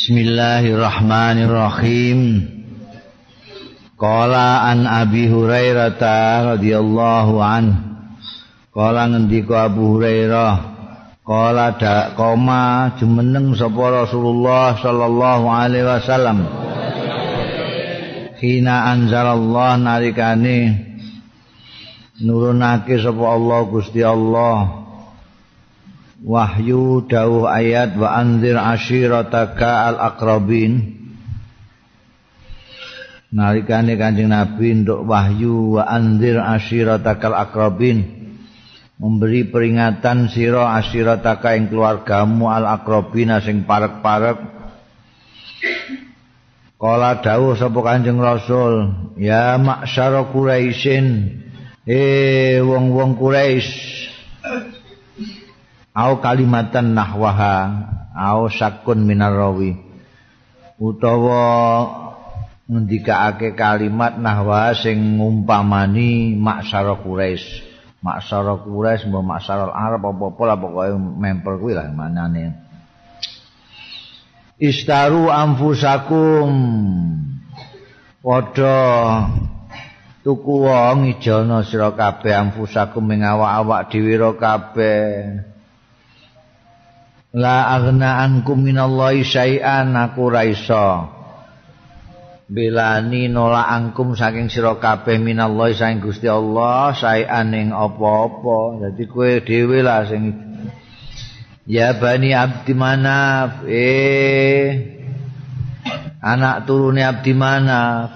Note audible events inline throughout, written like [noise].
Bismillahirrahmanirrahim. Qala an Abi Hurairah radhiyallahu an. Qala ngendika Abu Hurairah, qala da koma jumeneng sapa Rasulullah sallallahu alaihi wasallam. Hina anzalallah narikane nurunake sapa Allah Gusti Allah wahyu dawuh ayat wa anzir ashirataka al aqrabin nalikane kanjeng nabi untuk wahyu wa anzir ashirataka al aqrabin memberi peringatan sira ashirataka ing keluargamu al aqrabina sing parek-parek. Kala dawuh sapa Kanjeng Rasul, ya maksyara Quraisyin, eh wong-wong Quraisy, au kalimatan nahwaha au sakun minar rawi utawa ngendikaake kalimat nahwa sing ngumpamani maksara quraisy. Maksara quraisy mbok maksara arab apa-apa lah pokoke mempel kuwi lah manane istaru anfusakum. Padha tuku wong ijono sira kabeh anfusakum ing awak-awak dhewe kabeh La aghna ankum minallahi syai'an aku ra iso. Belani nolak angkum saking sira kabeh minallahi saking Gusti Allah syai'an ing apa-apa. Dadi kowe dhewe lah sing Ya bani Abdi Manaf eh. Anak turune Abdi Manaf.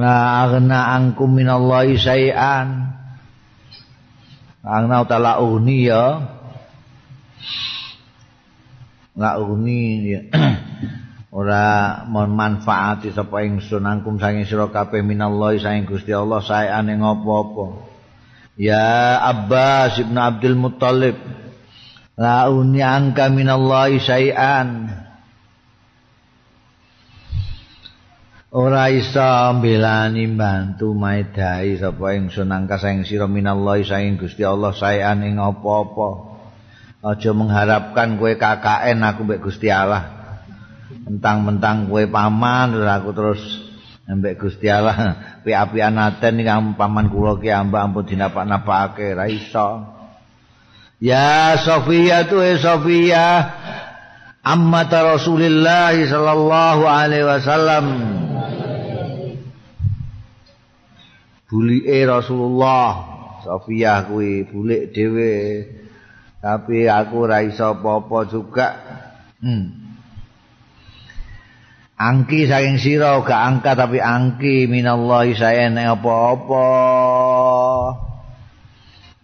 La aghna ankum minallahi syai'an Angna utala uni ya. La uni ya. [clears throat] Ora manfaati sapa ingsun angkum saking sira kabeh minallahi saking Gusti Allah saeane ngopo-opo. Ya Abbas ibn Abdul Muttalib. La uni angka minallahi saean. Ora isa mbelani bantu maedhai sapa ingsun angka saing sira minallahi saing Gusti Allah saean ing apa-apa. Aja mengharapkan kowe KKN aku mbek Gusti Allah. Mentang-mentang kowe paman terus aku terus mbek Gusti Allah. [laughs] Pi-apian aten iki paman kula ki ambak ampun dinapak-napake ra iso. Ya Sofia tu eh Sofia amma Rasulillah sallallahu alaihi wasallam. Bulike Rasulullah Sofia kuwi bulik dhewe. Tapi aku ora iso apa-apa juga. Hmm. angki saking sira gak angka tapi angki minallahi sayene apa-apa.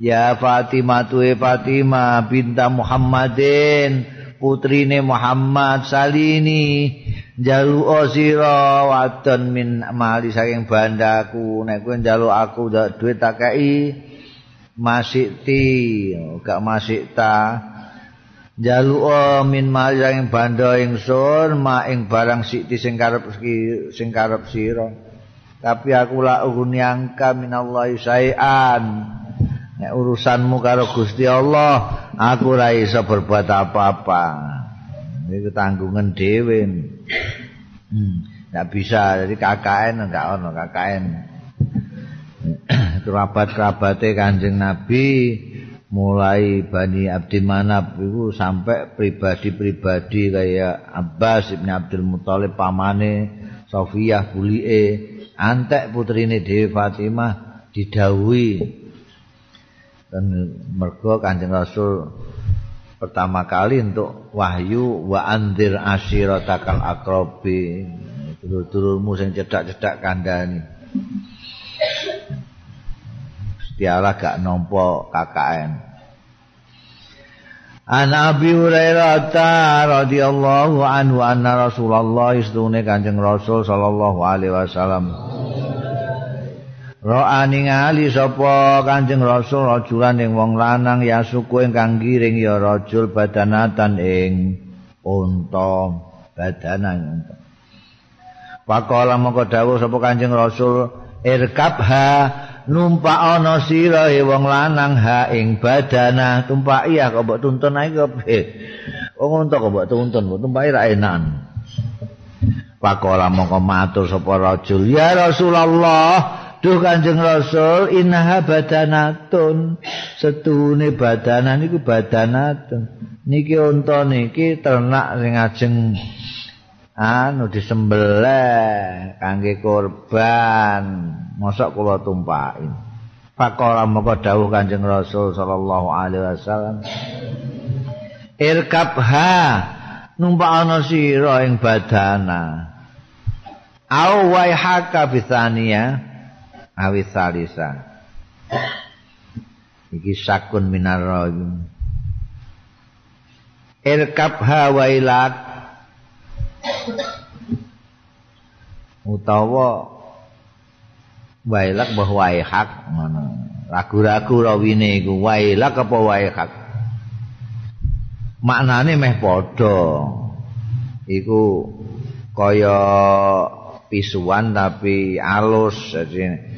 Ya Fatimah tuwe Fatimah binta Muhammadin putrine Muhammad Salini. Jalu sira wadon min mali saking bandaku. Nek kowe njaluk aku duit tak kei masih ti. Gak masih ta. Jalu min mali saking banda ingsun ma ing barang sikti sing karep sing karep sira. Tapi aku la uguni angka minallahi saean nek urusanmu karo Gusti Allah aku ora iso berbuat apa-apa Ini tanggungan dewe. Hmm. Nggak bisa. Jadi KKN enggak ono KKN. Kerabat-kerabatnya kanjeng Nabi mulai Bani Abdi Manab itu sampai pribadi-pribadi kayak Abbas Ibn Abdul Muthalib pamane Sofiyah Bulie antek putrine Dewi Fatimah didawi dan mergo kanjeng Rasul pertama kali untuk wahyu wa andir asyiratakal akrobi turun-turunmu sing cedak-cedak kandani setialah gak nompo KKN An Abi Hurairah radhiyallahu anhu anna Rasulullah istune Kanjeng Rasul sallallahu alaihi wasallam Ro'a ningali sapa Kanjeng Rasul rajulan ing wong lanang ya suku ingkang giring ya rajul badanatan ing unta badanan unta. Pakola mongko dawuh sapa Kanjeng Rasul irkabha numpak ana sira wong lanang ha ing badana tumpak iya kok mbok tuntun ae kok Wong unta kok mbok tuntun, mbok tumpaki ra enakan. Pakola mongko matur sapa rajul, "Ya Rasulullah, duh Kanjeng Rasul, innaha badanatun." Setune badanan iku badanatun. Niki unta niki ternak sing ajeng anu disembelih kangge korban. Mosok kula tumpaki. Pakola mongko dawuh Kanjeng Rasul sallallahu alaihi wasallam. Irkabha numpak ana sira ing badana. au waihaka bisania awis salisa iki sakun minar rajum irkab hawailak utawa wailak mbah waihak ngono. Ragu-ragu rawine iku. Wailak apa waihak? Maknane meh padha. Iku kaya pisuan tapi alus jadi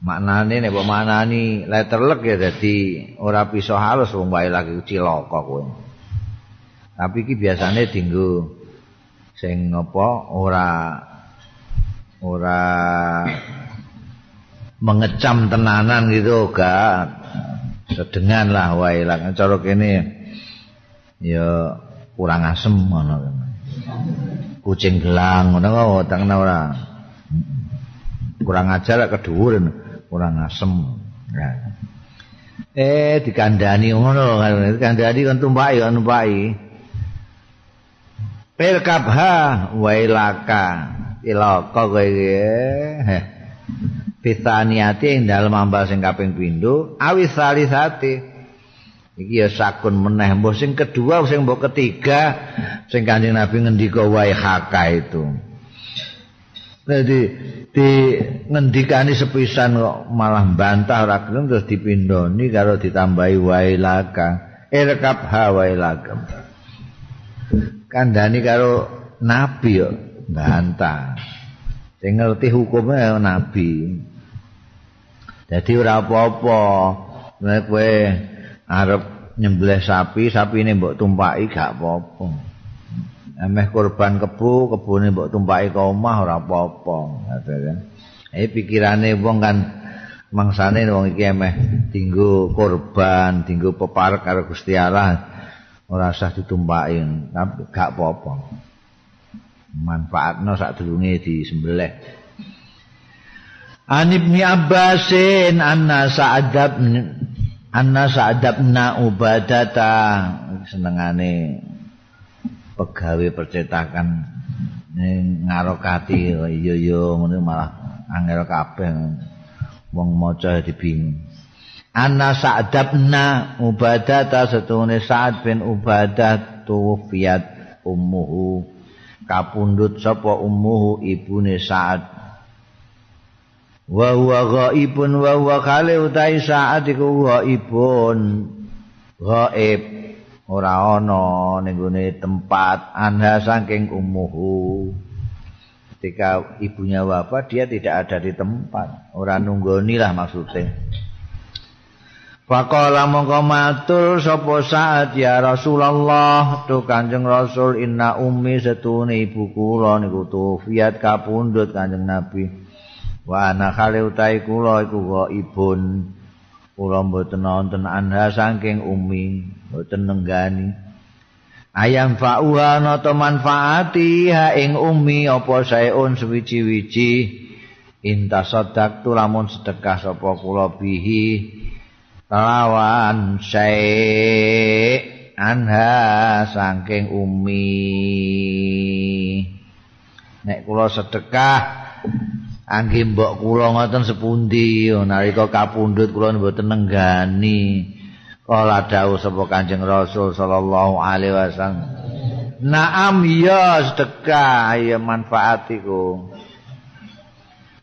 maknane nek mbok maknani letterlek ya dadi ora piso halus wong wae lagi cilaka kowe. Tapi iki biasane dinggo sing apa ora ora mengecam tenanan gitu gak sedengan lah wae lah. Cara kene ya kurang asem ngono. Kucing gelang ngono kok ora. Kurang ajar kedhuwur kurang asem ya. eh dikandani ngono dikandani kan tumpaki kan tumpaki Pelkabha wailaka ilaka kowe iki Pitaniati ing dalem ambal sing kaping pindho awis salisate iki ya sakun meneh mbok sing kedua sing mbok ketiga sing kanjeng Nabi ngendika wae haka itu jadi di ngendikani sepisan kok malah bantah ora terus dipindoni karo ditambahi wae laka irkab ha wae laka kandhani karo nabi yo bantah. Sing ngerti hukumnya nabi. Jadi ora apa-apa. Nek kowe arep nyembelih sapi, sapine mbok tumpaki gak apa-apa. Emeh korban kebu, kebune mbok tumpaki ke omah ora apa-apa, kan. Eh pikirane wong kan mangsane wong iki emeh dinggo korban, dinggo peparek karo Gusti Allah ora usah ditumpaki, tapi gak apa-apa. Manfaatno sak durunge disembelih. An Ibnu Abbasin anna sa'adab Anna sa'adabna ubadata senengane pegawai percetakan ning ngarokati iya iya ngene malah angel kabeh. Wong maca dibingung. Anna sa'adabna ubadata setune Sa'ad bin Ubadah tuwfiat ummuhu. Kapundhut sapa ummuhu ibune Sa'ad wa huwa ghaibun wa huwa kale utai saat iku ghaibun. Ghaib ora ana ning tempat anha saking umuhu ketika ibunya wafat dia tidak ada di tempat. Ora nunggoni lah maksudnya. Faqala mongko matur sapa saat ya Rasulullah? Tu Kanjeng Rasul inna ummi setune ibu kula niku tufiat kapundhut Kanjeng Nabi. Wa ana khale utahe kula iku ibun. Kula mboten wonten anha saking umi mboten nenggani. Ayam fa'uha nata manfaati ha ing umi apa saeun suwiji-wiji inta sadak lamun sedekah sapa kula bihi. Lawan sae anha saking umi. Nek kula sedekah Angge mbok kula ngoten sepundi. Nalika kapundhut kula mboten nenggani. Kala dawuh sapa Kanjeng Rasul sallallahu alaihi wasallam. Naam ya sedekah ya manfaatiku.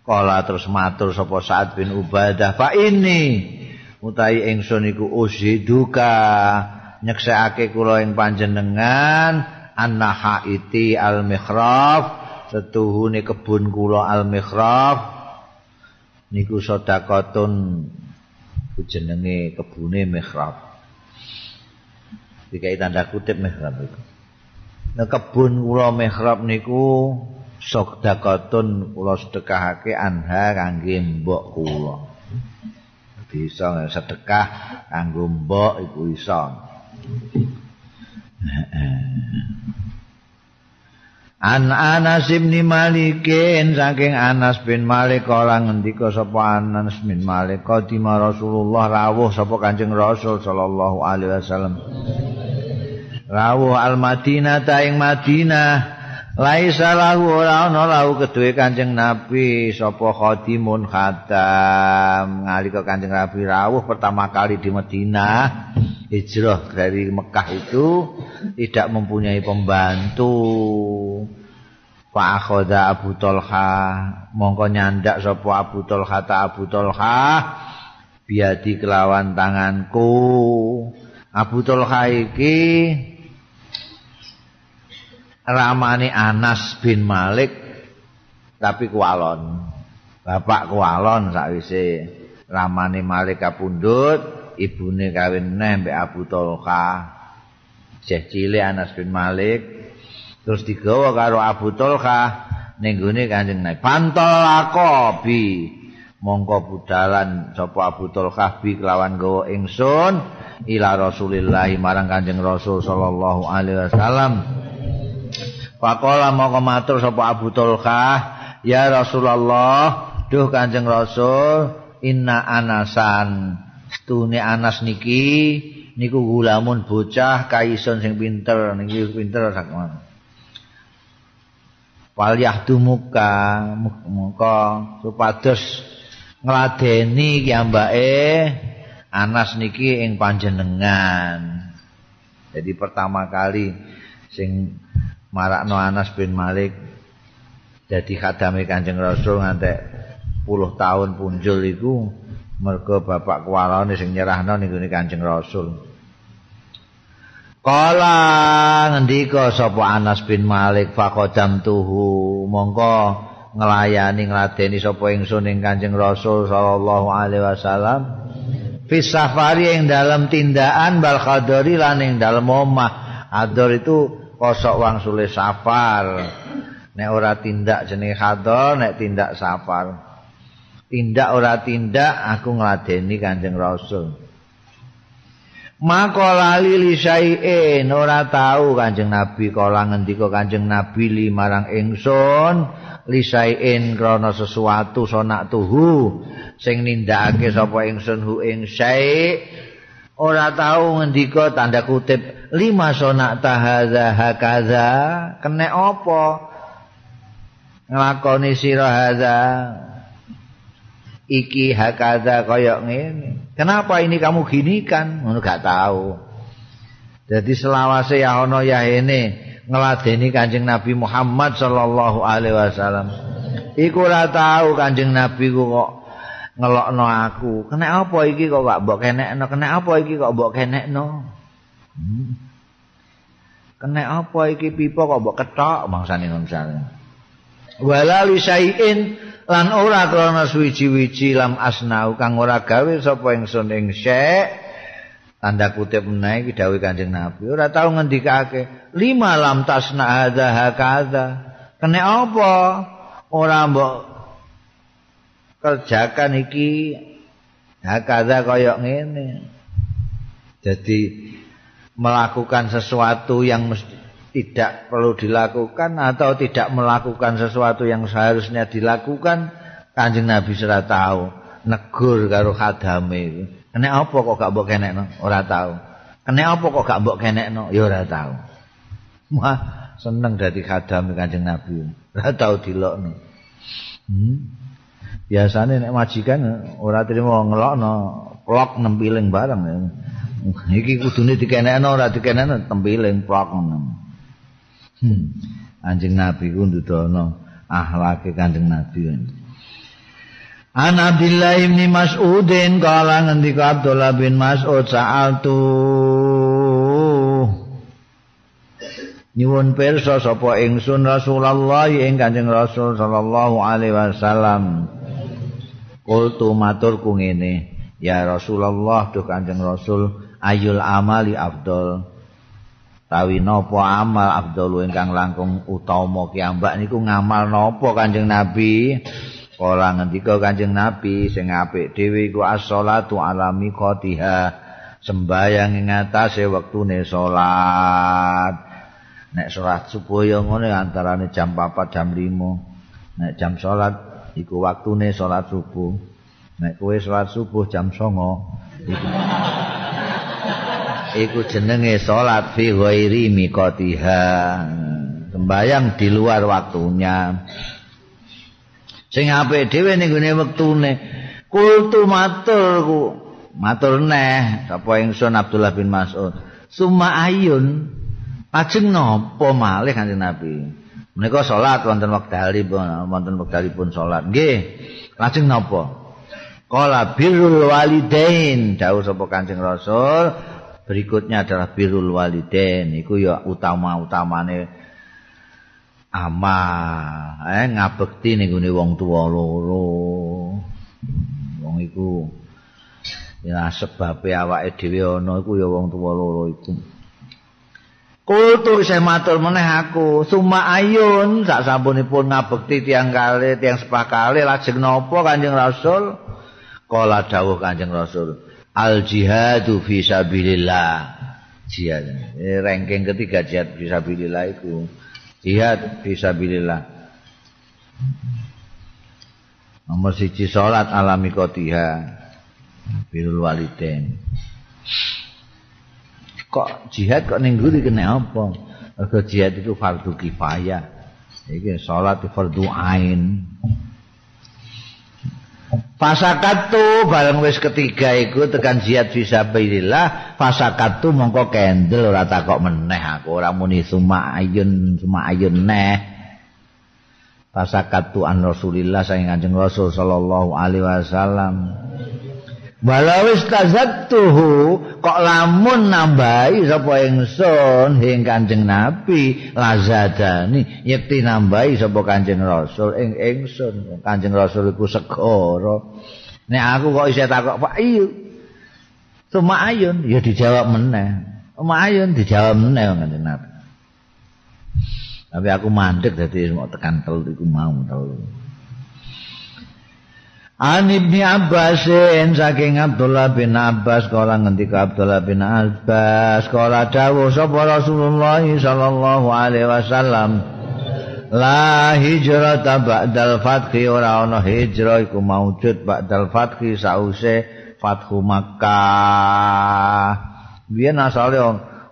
Kala terus matur sapa Sa'ad bin Ubadah, "Fa ini utahi ingsun iku usiduka nyeksekake kula ing panjenengan annahaiti al-mikhraf." setuhune kebun kula al-mikhraf niku sedekatun jenenge kebune mikhraf dikai tanda kutip mihrab iku nek kebun kula mihrab niku sedekatun kula sedekahake anha kangge mbok kula. Bisa sedekah kanggo mbok iku iso An Anas bin Malikin saking Anas bin Malik kala ngendika sapa Anas bin Malik. Kadima Rasulullah rawuh sapa Kanjeng Rasul sallallahu alaihi wasallam. Rawuh al Madinah ta ing Madinah. Laisa lahu ora ana lahu keduwe Kanjeng Nabi sapa khadimun khatam. Ngalika Kanjeng Nabi rawuh pertama kali di Madinah hijrah dari Mekah itu tidak mempunyai pembantu. Pak Akhoda Abu Tolha mongko nyandak sapa Abu Tolha ta Abu Tolha biadi kelawan tanganku. Abu Tolha iki ramane Anas bin Malik tapi kualon. Bapak kualon sakwise. Ramane Malik kapundhut, ibune kawin neh mbek Abu Tolha. Jeh cilik Anas bin Malik terus digawa karo Abu Tolha ning gone Kanjeng Nabi. Pantol akobi. Mongko budalan sapa Abu Tolha bi kelawan gawa ingsun ila Rasulillah marang Kanjeng Rasul sallallahu alaihi wasallam. Faqala moko matur sapa Abu Tulkah, "Ya Rasulullah, duh Kanjeng Rasul, inna anasan stune Anas niki niku gulamun bocah kaison sing pinter niki pinter sakmene." Wal yahdumuka muka supados ngladeni kiambake Anas niki ing panjenengan. Jadi pertama kali sing marakno Anas bin Malik jadi khadame Kanjeng Rasul ngantek puluh tahun punjul iku mergo bapak kuwalane sing nyerahno ning Kanjeng Rasul. Kala ngendika sapa Anas bin Malik faqadam tuhu. Mongko nglayani ngladeni sapa ingsun ing Kanjeng Rasul sallallahu alaihi wasallam. Fi safari ing dalam tindakan bal khadari lan ing dalem omah. Ador itu kosok wang sulit safar. Nek ora tindak jenenge khadol nek tindak safar tindak ora tindak aku ngladeni kanjeng rasul. Maka lali li syai'in ora tahu kanjeng nabi kala ngendika kanjeng nabi li marang ingsun li syai'in krana sesuatu sonak tuhu sing nindakake sapa ingsun hu ing syai' ora tahu ngendika tanda kutip lima sonak tahaza hakaza kene apa? Nglakoni sira hadza iki hakaza kaya ngene kenapa ini kamu gini kan ngono gak tahu jadi selawase ya ono ya ini ngeladeni kanjeng Nabi Muhammad sallallahu alaihi wasallam iku ora tahu kanjeng Nabi ku kok ngelokno aku. Kena apa iki kok gak mbok kenekno? Kena apa iki kok mbok kenekno? Hmm. Kena apa iki pipa kok mbok ketok bangsane ngono Wala li syai'in lan ora krana suwi-wiji lam asnau kang ora gawe sapa ingsun ing syek tanda kutip menawa iki dawuh Kanjeng Nabi ora tau ngendikake lima lam tasna hadza hakadha kena apa? Ora mbok kerjakan iki. Hakaza kaya ngene. Jadi melakukan sesuatu yang mesti tidak perlu dilakukan atau tidak melakukan sesuatu yang seharusnya dilakukan kanjeng Nabi sudah tahu negur karo khadame itu kena apa kok gak mbok kenekno? Ora tahu kena apa kok gak mbok kenekno? Ya ora tahu wah seneng dadi khadame kanjeng Nabi. Ora tahu dilokno. Hmm. biasane nek majikan ora trimo ngelokno plok nempiling bareng. Iki kudune dikenekno ora dikenekno tempiling plok hmm. Anjing nabi ku ndudono akhlake kanjeng nabi. An Abdullah bin Mas'udin kala ngendika Abdullah bin Mas'ud saat tu nyuwun pirsa sapa ingsun Rasulullah ing Kanjeng Rasul sallallahu alaihi wasallam. Kultu matur ku ngene, ya Rasulullah duh Kanjeng Rasul, ayul amali afdol. Tawi napa amal afdalu ingkang langkung utama kiambak niku ngamal napa Kanjeng Nabi? Kala ngendika Kanjeng Nabi sing apik dhewe iku as-shalatu ala miqatiha sembayang ing atase wektune salat. Nek salat subuh ya ngene antarane jam 4 jam 5 nek jam salat iku waktune salat subuh. Nek kowe salat subuh jam 09 iku jenenge salat fi ghairi miqatiha. Sembayang di luar waktunya. Sing apik dhewe ning gone wektune. Kultu matur ku. Matur neh sapa ingsun Abdullah bin Mas'ud. Summa ayun ajeng napa malih kanjeng Nabi? Menika salat wonten wektalipun wonten wektalipun salat. Nggih lajeng napa? Kala birrul walidain dawuh sapa Kanjeng Rasul berikutnya adalah birrul walidain. Iku ya utama-utamane amal eh ngabekti ning gone wong tuwa loro. Wong iku ya sebabe awake dhewe ana iku ya wong tuwa loro iku. Kultu saya matur meneh aku. Suma ayun Sak sampunipun ngabekti tiang kali Tiang sepakali Lajeng nopo kanjeng Rasul? Kala dawuh kanjeng Rasul al jihadu fi sabilillah. Jihad. Eh, ranking ketiga jihad fi sabilillah itu jihad fi sabilillah. Nomor siji salat alami kotiha birul waliden kok jihad kok ning guri kena apa? Jihad itu fardu kifayah. Iki salat fardu ain Fasakatu bareng wis ketiga iku tekan jihad fisabilillah fasakatu mongko kendel ora takok meneh aku. Ora muni suma ayun suma ayun neh. Fasakatu an Rasulillah saking Kanjeng Rasul sallallahu alaihi wasallam Walawis tazattuhu kok lamun nambahi sapa ingsun ing Kanjeng Nabi lazadani yekti nambahi sapa Kanjeng Rasul ing ingsun. Kanjeng Rasul iku segara. Nek aku kok isih takok Pak iya. Suma ayun ya dijawab meneh. Suma ayun dijawab meneh Kanjeng Nabi. Tapi aku mandek dadi mau tekan telu iku mau telu An Ibni Abbasin saking Abdullah bin Abbas kala ngendika Abdullah bin Abbas kala dawuh sapa Rasulullah sallallahu alaihi wasallam? La hijrah ba'dal fathi ora ana hijrah iku maujud ba'dal fathi sause fathu Makkah. Biyen asale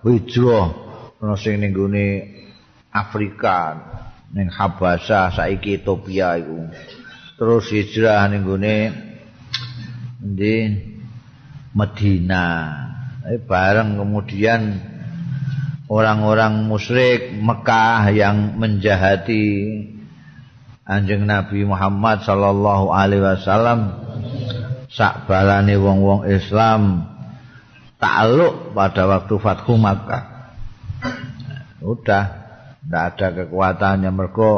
hijrah ana sing ning Afrika ning Habasah saiki Ethiopia iku terus hijrah ning gone di Medina. Eh, bareng kemudian orang-orang musyrik Mekah yang menjahati Anjing Nabi Muhammad sallallahu alaihi wasallam sak balane wong-wong Islam takluk pada waktu Fathu Makkah. Udah, tidak ada kekuatannya mergo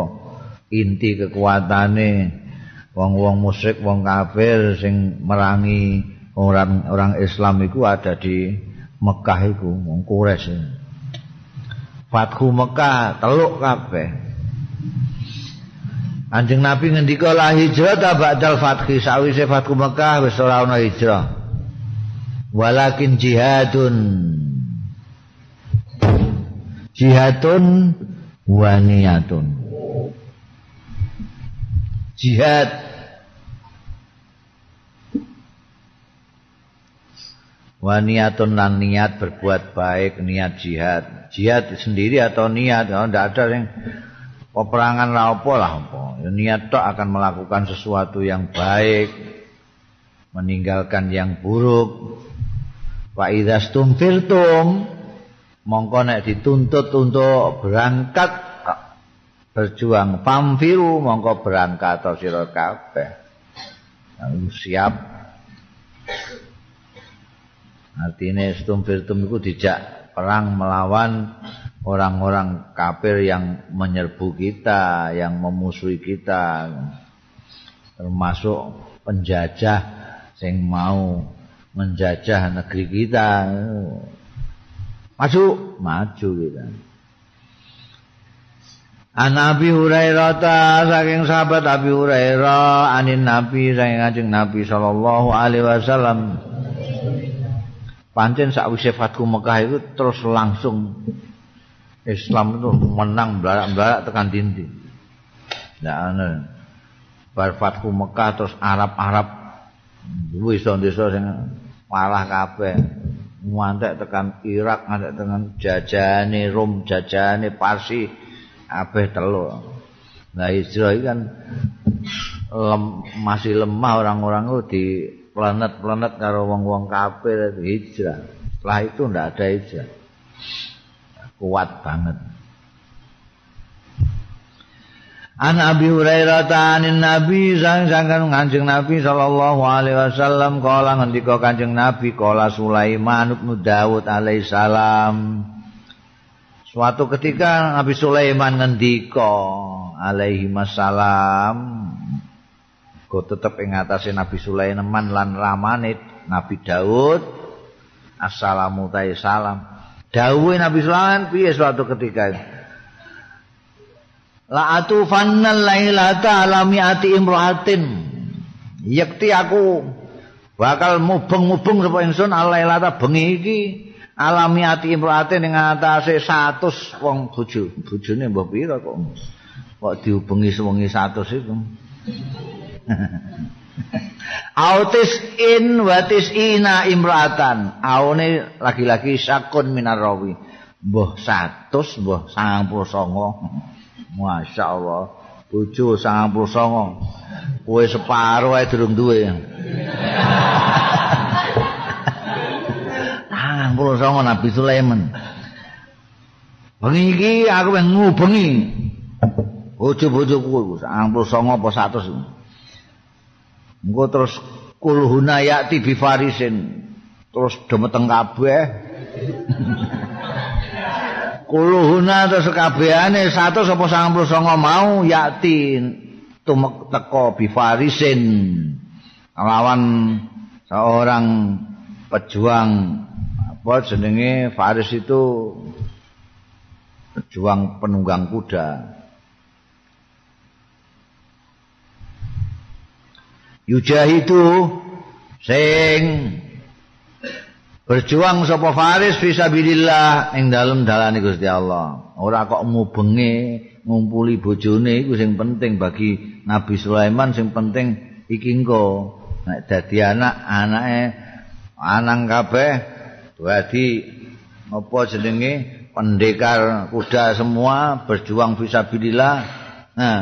inti kekuatannya wong-wong musyrik, wong kafir sing merangi orang-orang Islam iku ada di Mekah iku, wong Quraisy. Fathu Mekah teluk kabeh. Anjing Nabi ngendika la hijrah ta ba'dal fathi sawise Fathu Mekah wis ora ana hijrah. Walakin jihadun. Jihadun wa niyatun. Jihad wa niatun lan niat berbuat baik niat jihad. Jihad sendiri atau niat oh, tidak ada yang peperangan lah apa lah apa. Niat tok akan melakukan sesuatu yang baik meninggalkan yang buruk. Wa idzastum firtum mongko nek dituntut untuk berangkat berjuang. Pamfiru mongko berangkat atau sira kabeh. Siap Artinya stum virtum itu dijak perang melawan orang-orang kafir yang menyerbu kita, yang memusuhi kita. Termasuk penjajah yang mau menjajah negeri kita. maju maju gitu An Nabi Hurairah ta saking sahabat Abi Hurairah anin Nabi saking Kanjeng Nabi sallallahu alaihi wasallam pancen sakwise Fathu Mekah itu terus langsung Islam itu menang belak-belak tekan dindi. Nah, ana bar Fathu Mekah terus Arab-Arab wis sing malah kabeh ngantek tekan Irak ngantek tekan jajane Rom jajane Parsi kabeh telu. Nah hijrah kan lem, masih lemah orang-orang itu di planet-planet karo wong-wong kafir hijrah. Setelah itu ndak ada hijrah. Kuat banget. An Abi Hurairah ta'anin Nabi sang sangkan kanjeng Nabi sallallahu alaihi wasallam kala ngendika kanjeng Nabi kala Sulaiman bin Daud alaihi salam Suatu ketika Nabi Sulaiman ngendika alaihi masalam go tetep ing atase Nabi Sulaiman lan ramane Nabi Daud. Assalamu ta'i salam. Dawuhe Nabi Sulaiman piye suatu ketika la atufanna lailata alami ati imraatin. Yakti aku bakal mubeng-mubeng sapa ingsun alailata bengi iki. Alami ati imraate ning atase 100 wong bojo bojone mbah pira kok kok diubengi sewengi 100 iku [laughs] autis in watis ina imraatan aune lagi-lagi sakun minarawi mbah 100 mbah 99 masyaallah bojo 99 kowe separo ae durung duwe. [laughs] Puluh songo Nabi Sulaiman. Bengi iki aku wis ngubengi. Bojo-bojoku sangang puluh songo apa satu Engko terus kulhuna yakti bifarisin terus demeteng kabeh. [laughs] kulhuna terus kabehane satu apa sangang puluh songo mau yakti tumek teko bifarisin lawan seorang pejuang apa jenenge Faris itu juang penunggang kuda. Yujahidu sing berjuang sapa Faris fisabilillah ing dalem dalane Gusti Allah. Ora kok mubenge ngumpuli bojone iku sing penting bagi Nabi Sulaiman sing penting iki engko nek dadi anak anake anang kabeh Dadi apa jenenge pendekar kuda semua berjuang fisabilillah. Nah,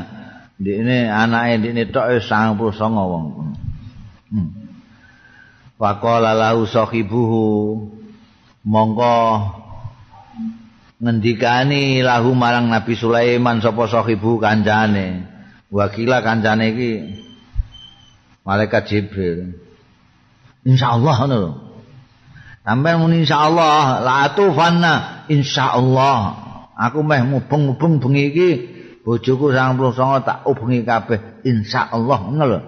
ini anake ini tok wis 99 wong. Hmm. Faqala lahu sahibuhu mongko ngendikani lahu marang Nabi Sulaiman sapa sahibu kancane. Wakila kancane iki malaikat Jibril. Insyaallah ngono lho. Sampai muni insyaallah la tufanna insyaallah. Aku meh mubeng-mubeng bengi iki bojoku 99 tak ubengi kabeh insyaallah ngono.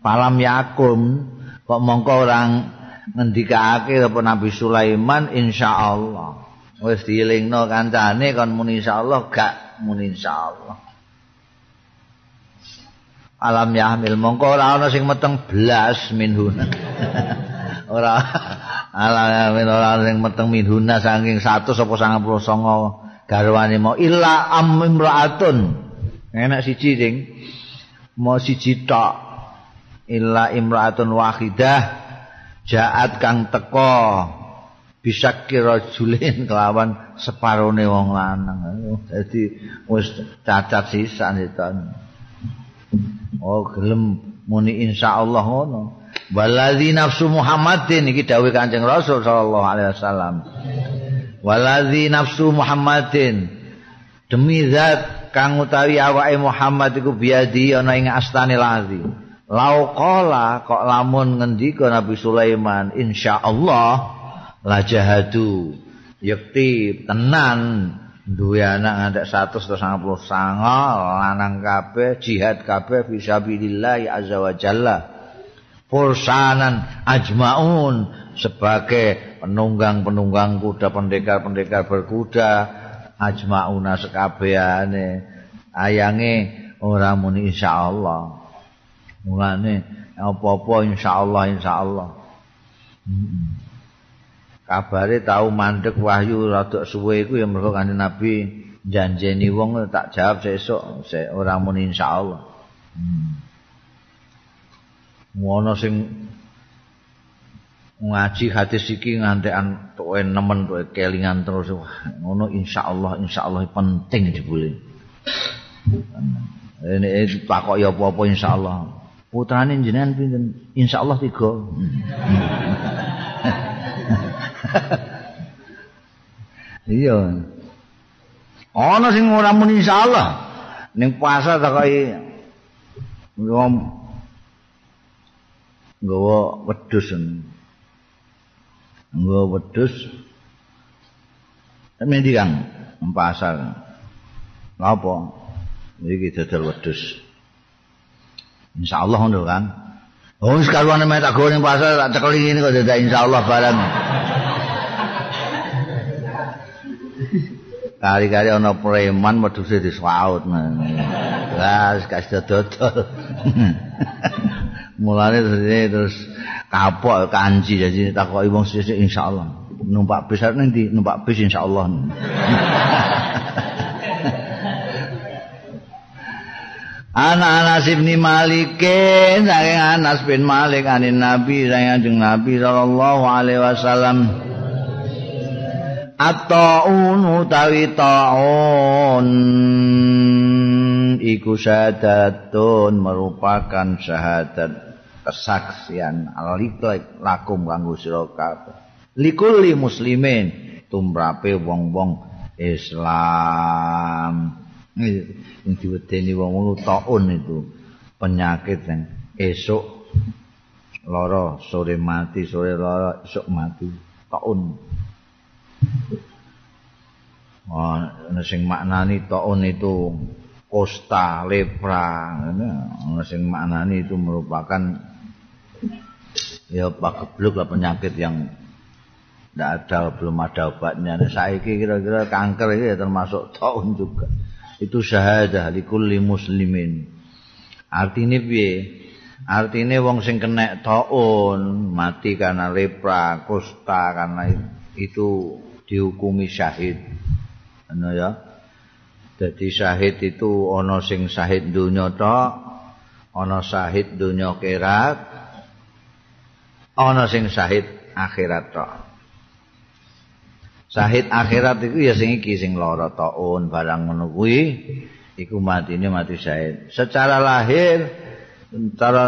Palam yakum kok mongko orang ngendikake apa Nabi Sulaiman insyaallah. Wis dielingno kancane kon muni insyaallah gak muni insyaallah. Alam yahmil mongko ora ana sing meteng blas minhuna. [laughs] ora ala ora sing meteng minhuna saking 100 apa 99 garwane mau illa am imraatun. Enak siji sing mau siji tok. Illa imraatun wahidah. Jaat kang teko. Bisa kira julin kelawan separone wong lanang. Dadi wis cacat sisan itu oh gelem muni insyaallah ngono. Waladzi nafsu Muhammadin. Iki dawuh Kanjeng Rasul sallallahu alaihi wasallam. Waladzi nafsu Muhammadin. Demi zat kang utawi awake Muhammad iku biadi ana ing astane lazi. Lau qala kok lamun ngendika Nabi Sulaiman insyaallah la jahadu. Yakti tenan. Duwe anak ngantek 199 lanang kabeh jihad kabeh fisabilillah azza wa jalla. Fursanan ajmaun sebagai penunggang-penunggang kuda pendekar-pendekar berkuda ajmauna sekabehane ayange ora muni insyaallah mulane apa-apa insyaallah insyaallah hmm. kabare tau mandek wahyu rada suwe iku ya mergo kanjeng Nabi janjeni wong tak jawab sesuk se ora muni insyaallah hmm. ngono sing ngaji hadis iki ngantekan tuwe nemen tuwe kelingan terus. Ngono insyaallah insyaallah penting jebule. Ini takok ya apa-apa insyaallah. Putrane jenengan pinten? Insyaallah tiga. [laughs] Iya. Ana sing ora muni insyaallah. Ning pasar takoki ngom nggawa wedhus nggo wedhus. Endi Kang? Pasar. Ngapa iki dodol wedhus. Insyaallah ngono kan oh sekaruan mek tak go ning pasar tak cekeli ngene kok dadak insyaallah barang kali-kali ana preman wedhuse diswaut lah kasih dodol [laughs] mulane terus kapok kanji jadi takoki wong sesuk insyaallah. Numpak bis nanti numpak bis insyaallah. [laughs] Anak Anas bin Malik saking Anas bin Malik anin Nabi saking Nabi sallallahu alaihi wasallam. At-ta'un utawi ta'un. Iku syahadatun merupakan syahadat kesaksian. Alik lakum kanggo sira kabeh. Likulli muslimin tumrape wong-wong Islam. Ini diwedeni wong taun itu penyakit yang esok loro sore mati sore loro esok mati taun. Oh, sing maknani taun itu kosta lepra, nah, sing maknani itu merupakan ya pak geblok lah penyakit yang tidak ada belum ada obatnya. Nah, saya kira-kira kanker ini ya termasuk tahun juga. Itu syahadah likulli muslimin. Artinya piye? Artinya wong sing kena taun mati karena lepra kusta karena itu dihukumi syahid. Ano ya. Jadi syahid itu ono sing syahid dunya tok ono syahid dunya kerat ana sing syahid akhirat tok. Syahid akhirat iku ya sing iki sing lara taun barang ngono kuwi iku matine mati syahid. Secara lahir secara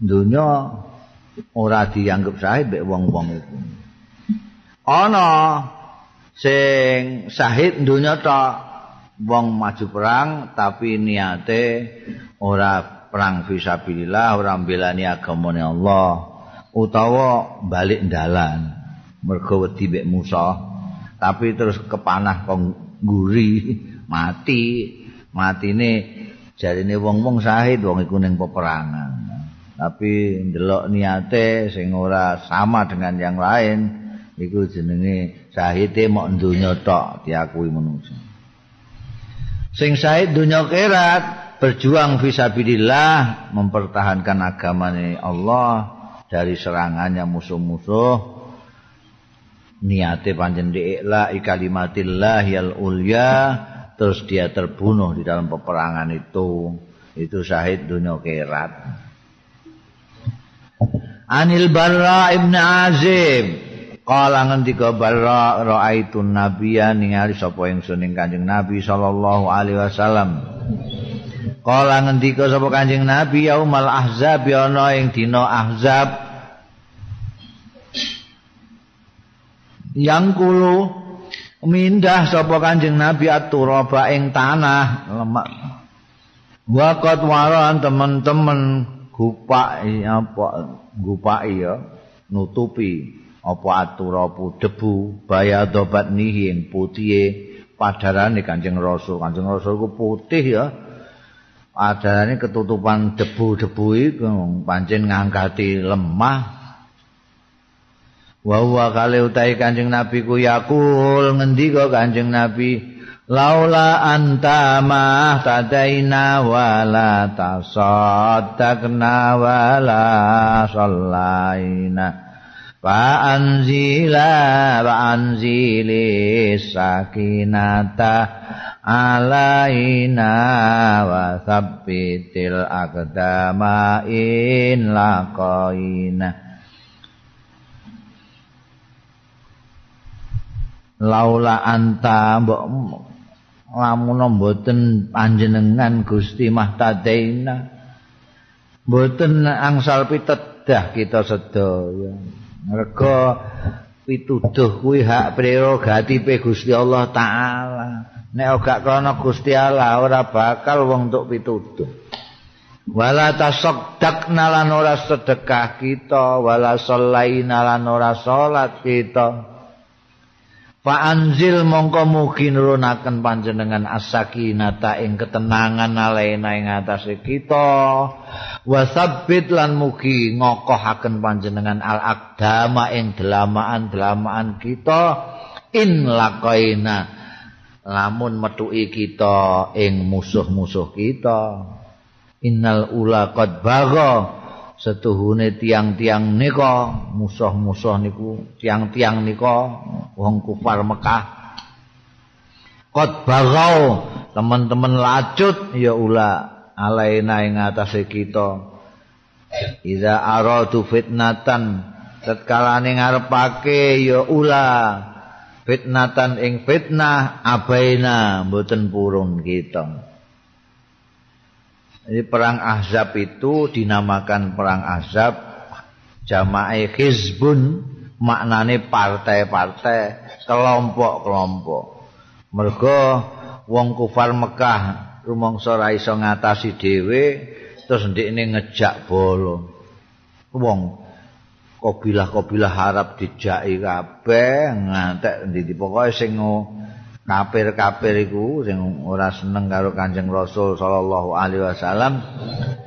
dunya ora dianggap syahid mek wong-wong iku. Ana sing syahid dunya tok wong maju perang tapi niate ora perang fisabilillah ora mbelani agamane Allah. Utawa balik dalan mergo wedi mek Musa tapi terus kepanah kong guri [laughs] mati. Matine jarine wong-wong sahid wong iku ning peperangan. Tapi ndelok niate sing ora sama dengan yang lain iku jenenge sahide mok donya tok diakui manusa sing sahid donya kerat berjuang fisabilillah mempertahankan agamane Allah dari serangannya musuh-musuh niate panjen diikla ikalimatillah yal ulya terus dia terbunuh di dalam peperangan itu. Itu syahid dunia kerat Anil Barra ibn Azim Kala ngendika Barra ra'aitun nabiya ningali sapa ingsun ing Kanjeng Nabi sallallahu alaihi wasallam. Kala ngendika sapa Kanjeng Nabi yaumal ahzab ana ing ahzab Yang kulo mindah sapa Kanjeng Nabi aturaba ing tanah. Lemak. Waqat waran teman-teman gupai apa gupai ya nutupi. Apa aturapu debu bayadobat nihi ing putih padarane Kanjeng Rasul Kanjeng Rasul ku putih ya. Adarane ketutupan debu-debu iku pancen ngangkati lemah wa huwa kale utahe kanjeng nabi ku yakul ngendika kanjeng nabi? Laula anta ma tadaina wala tasaddaqna wala sallaina. Fa anzila wa anzili sakinata alaina wa sabbitil aqdama in laqaina laula anta mbok lamun mboten panjenengan Gusti Mahtadaina mboten angsal pitedah kita sedaya. Mergo pituduh kuwi hak prerogatif Gusti Allah taala. Nek ora krana Gusti Allah ora bakal wong untuk pituduh. Wala tasaddaqna lan ora sedekah kita wala sallaina lan ora salat kita Fa anzil mongko mugi nurunaken panjenengan as-sakinata ing ketenangan alaina ing atase kita. Wa sabbit lan mugi ngokohaken panjenengan al-aqdama ing delamaan-delamaan kita in laqaina lamun metuki kita ing musuh-musuh kita. Innal ula qad bagha setuhune tiang-tiang nika musuh-musuh niku tiang-tiang nika wong kufar Mekah. Kot bagau teman-teman lacut ya ula alaina ing atase kita. Iza aradu fitnatan tatkala ning ngarepake ya ula fitnatan ing fitnah abaina mboten purun kita Jadi perang Ahzab itu dinamakan perang Ahzab jamaah hizbun maknane partai-partai, kelompok-kelompok. Mergo wong kufar Mekah rumangsa ora iso ngatasi dhewe terus ndekne ngejak bolo. Wong kabilah-kabilah Arab dijaki kabeh ngantek ndi pokoke sing kafir-kafir iku sing ora seneng karo Kanjeng Rasul sallallahu alaihi wasallam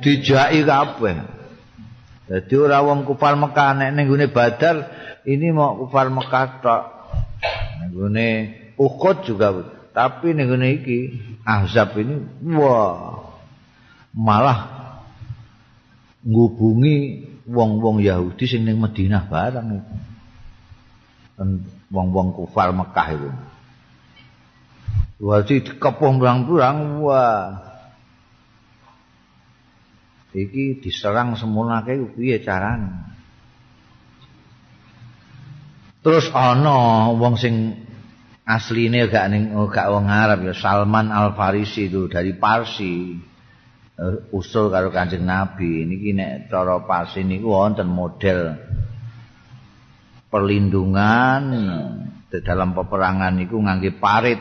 dijaki kabeh. Dadi ora wong kufar Mekah nek ning gone Badar ini mau kufar Mekah tok. Ning gone Uhud juga tapi ning gone iki Ahzab ini wah malah ngubungi wong-wong Yahudi sing ning Madinah bareng. Wong-wong kufar Mekah itu. Wadi dikepung berang-berang, wah. Iki diserang semula kayak piye carane. Terus ana wong sing asline gak ning gak wong Arab ya Salman Al Farisi itu dari Parsi. Uh, usul karo Kanjeng Nabi. Niki nek cara Parsi niku wonten model perlindungan dalam peperangan niku ngangge parit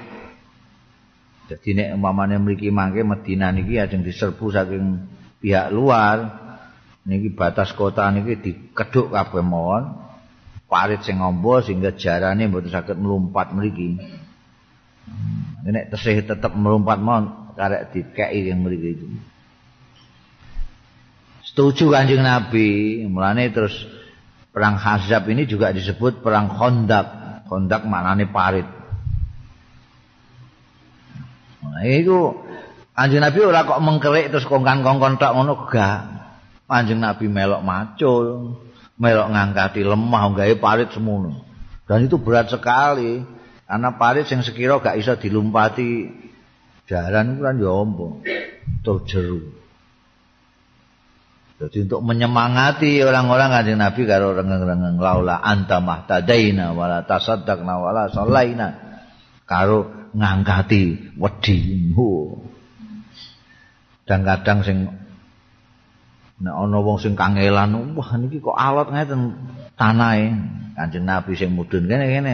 Jadi nek umpamane mriki mangke Madinah niki ajeng diserbu saking pihak luar. Niki batas kota niki dikeduk kabeh mawon. Parit sing ngombo sehingga jarane mboten saged melompat mriki. Nek tesih tetep melompat mawon karek dikeki yang mriki itu. Setuju Kanjeng Nabi, mulane terus perang Hazab ini juga disebut perang Khandaq. Khandaq maknane parit. Nah, iku Kanjeng Nabi ora kok mengkerik terus kongkan-kongkon tok ngono gak. Kanjeng Nabi melok macul, melok ngangkati lemah gawe parit semono. Dan itu berat sekali. Karena parit yang sekira gak iso dilumpati jalan itu kan ya. Tuh jeru. Jadi untuk menyemangati orang-orang kanjeng Nabi karo rengeng-rengeng laula anta mahtadaina wala tasaddaqna wala sallaina. Karo ngangkati wedi dan kadang sing nek ana wong sing kangelan wah niki kok alot ngeten tanahe. Kanjeng nabi sing mudun kene kene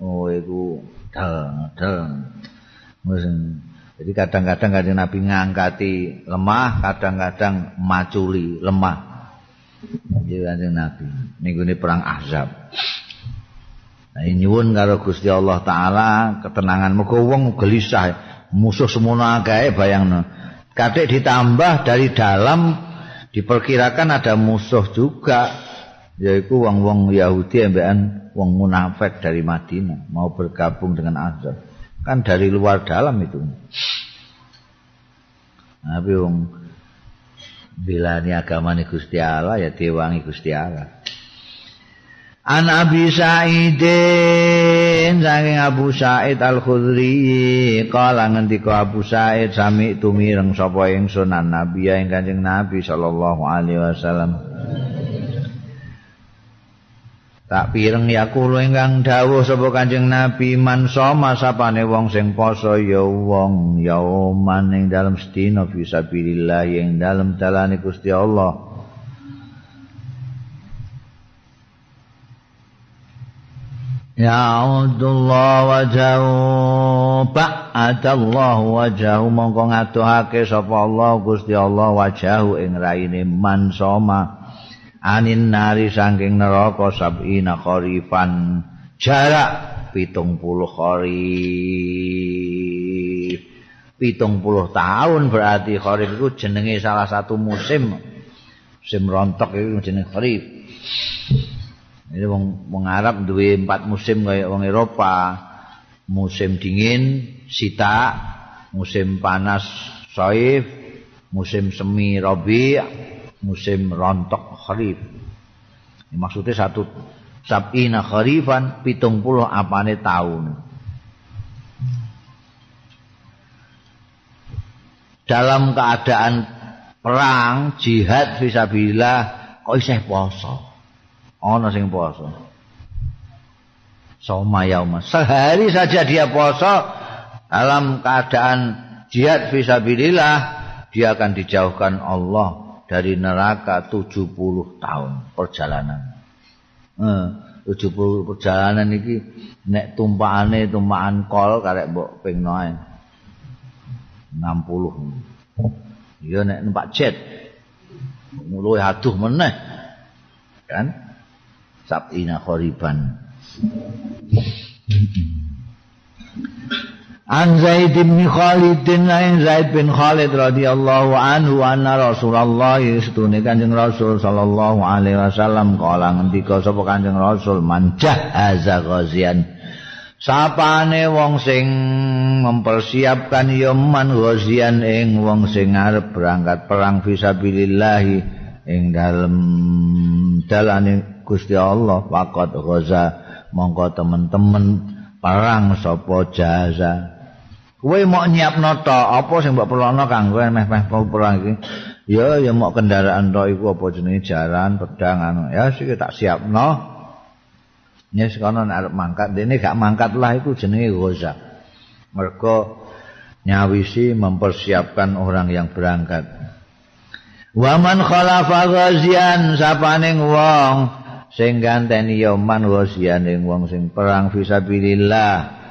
oh iku dal dal. Jadi kadang-kadang kanjeng nabi ngangkati lemah kadang-kadang maculi lemah. Jadi kanjeng nabi. Minggu ini perang ahzab Nah, nyuwun karo Gusti Allah taala ketenangan muga wong gelisah musuh semono akeh bayangno. Kadek ditambah dari dalam diperkirakan ada musuh juga yaiku wong-wong Yahudi ambekan wong munafik dari Madinah mau bergabung dengan Ansor. Kan dari luar dalam itu. Tapi wong bilani agama Gusti Allah ya diwangi Gusti Allah. An Abi Sa'idin saking Abu Sa'id Al-Khudri kala ngendika Abu Sa'id sami tumireng sapa ingsun an Nabi ing Kanjeng Nabi sallallahu alaihi wasallam. Tak pireng ya ingkang dawuh sapa Kanjeng Nabi man soma sapane wong sing poso ya wong ya man ing dalem sedina fisabilillah ing dalem dalane Gusti Allah Ya Allah wajahu ba'adallah wajahu mongko ngaduhake sapa Allah Gusti Allah wajahu ing raine man soma anin nari saking neraka sabina kharifan. Jarak pitung puluh kharif. Pitung puluh tahun berarti kharif itu jenenge salah satu musim. Musim rontok itu jenenge kharif Ini wong wong Arab duwe empat musim kaya wong Eropa. Musim dingin sita, musim panas saif, musim semi rabi, musim rontok kharif. Maksudnya satu sabina kharifan pitung puluh apane tahun. Dalam keadaan perang, jihad visabilillah kok isih poso. Ana sing poso. Soma yauma. Sehari saja dia poso dalam keadaan jihad fisabilillah, dia akan dijauhkan Allah dari neraka 70 tahun perjalanan. Eh, 70 perjalanan iki nek tumpakane tumpakan kol karek mbok ping 60. Ya nek numpak jet. Mulai aduh meneh. Kan? Sab'ina khoriban. An Zaid bin Khalid bin Zaid bin Khalid radhiyallahu anhu anna Rasulullah istune Kanjeng Rasul sallallahu alaihi wasallam kala ngendika sapa Kanjeng Rasul manjah haza ghazian. Sapane wong sing mempersiapkan ya man ghazian ing wong sing arep berangkat perang fisabilillah ing dalem dalane Gusti Allah faqat ghaza mongko temen-temen perang sapa jaza. Kowe mau nyiapno to? Apa sing mbok perlono kanggo meh-meh perang iki? Ya ya mau kendaraan to iku apa jenenge? Jaran pedang anu. Ya sik tak siapno. Nyes kono arep mangkat. Dene gak mangkat lah iku jenenge ghaza. Mergo nyawisi mempersiapkan orang yang berangkat. Waman khalafa ghazian sapaning wong sing ganteni ya man wasiane wong sing perang fisabilillah.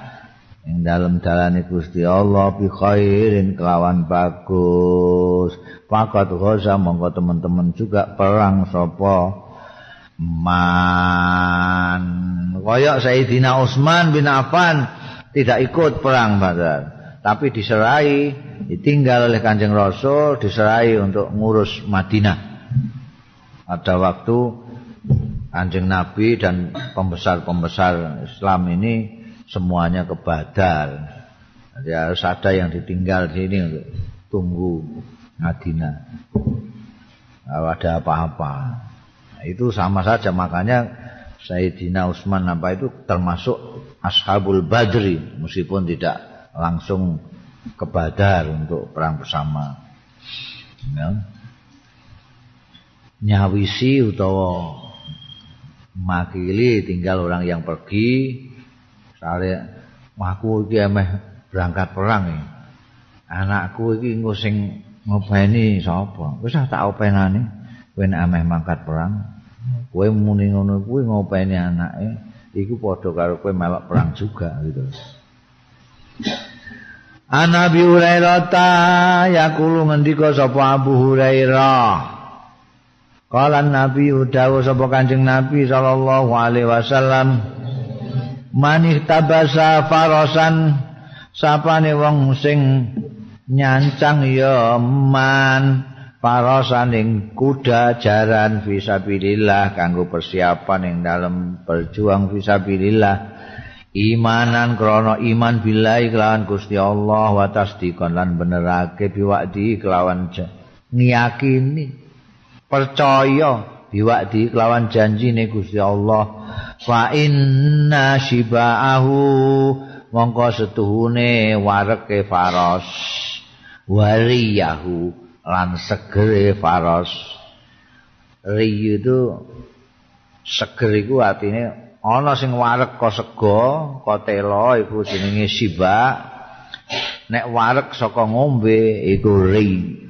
Ing dalem dalane Gusti Allah bi khairin kelawan bagus. Fakat ghaza monggo teman-teman juga perang sapa? Man kaya Sayyidina Utsman bin Affan tidak ikut perang Badar tapi diserai ditinggal oleh Kanjeng Rasul diserai untuk ngurus Madinah. Ada waktu Anjing Nabi dan pembesar-pembesar Islam ini semuanya ke Badar. Jadi harus ada yang ditinggal di sini untuk tunggu Madinah. Kalau ada apa-apa. Nah, itu sama saja makanya Sayyidina Utsman apa itu termasuk Ashabul Badri meskipun tidak langsung ke Badar untuk perang bersama. Ya. Nyawisi utawa makili tinggal orang yang pergi. Sare aku iki emeh berangkat perang iki. Anakku iki engko sing ngopeni sapa? Wis tak openane kowe nek emeh mangkat perang kowe muni ngono kuwi ngopeni anake iku padha karo kowe melok perang juga gitu. Anabi Hurairah ta yaqulu ngendika sapa Abu Hurairah Kala Nabi udawu sapa Kanjeng Nabi sallallahu alaihi wasallam manih tabasa farasan sapane wong sing nyancang ya man Parosan ing kuda jaran fisabilillah kanggo persiapan ing dalam berjuang fisabilillah. Imanan krana iman billahi kelawan Gusti Allah wa tasdiqan lan benerake biwakdi kelawan ngiyakini percaya. Biwakdi kelawan janjine Gusti Allah. Fa inna shibaahu. Mongko setuhune wareke faros. Wariyahu. Lan segere faros. Riyu itu seger iku artine ana sing warek ka sego ka telo iku jenenge siba nek warek saka ngombe iku ri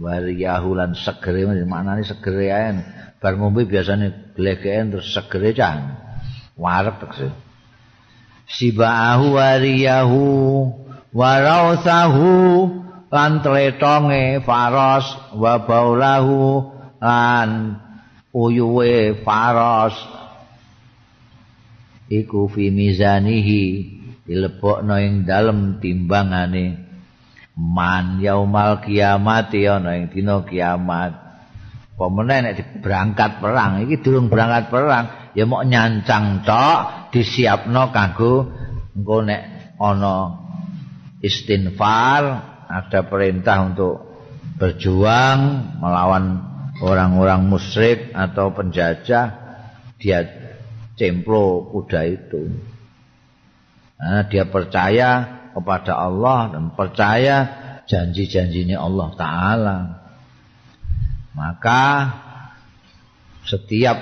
wariyahu lan segere maknane segere ae bar ngombe biasane glegeken terus segere cah warek tekse sibahu wariyahu warausahu lan tletonge faros wa baulahu lan uyuwe faros. Iku fi mizanihi dilebokno ing dalem timbangane man yaumal kiamat ana ing dina kiamat. Pemene nek berangkat perang? Iki durung berangkat perang. Ya mok nyancang tok disiapno kanggo engko nek ana istinfar ada perintah untuk berjuang melawan orang-orang musyrik atau penjajah dia cemplo kuda itu. Nah, dia percaya kepada Allah dan percaya janji-janjinya Allah Ta'ala maka setiap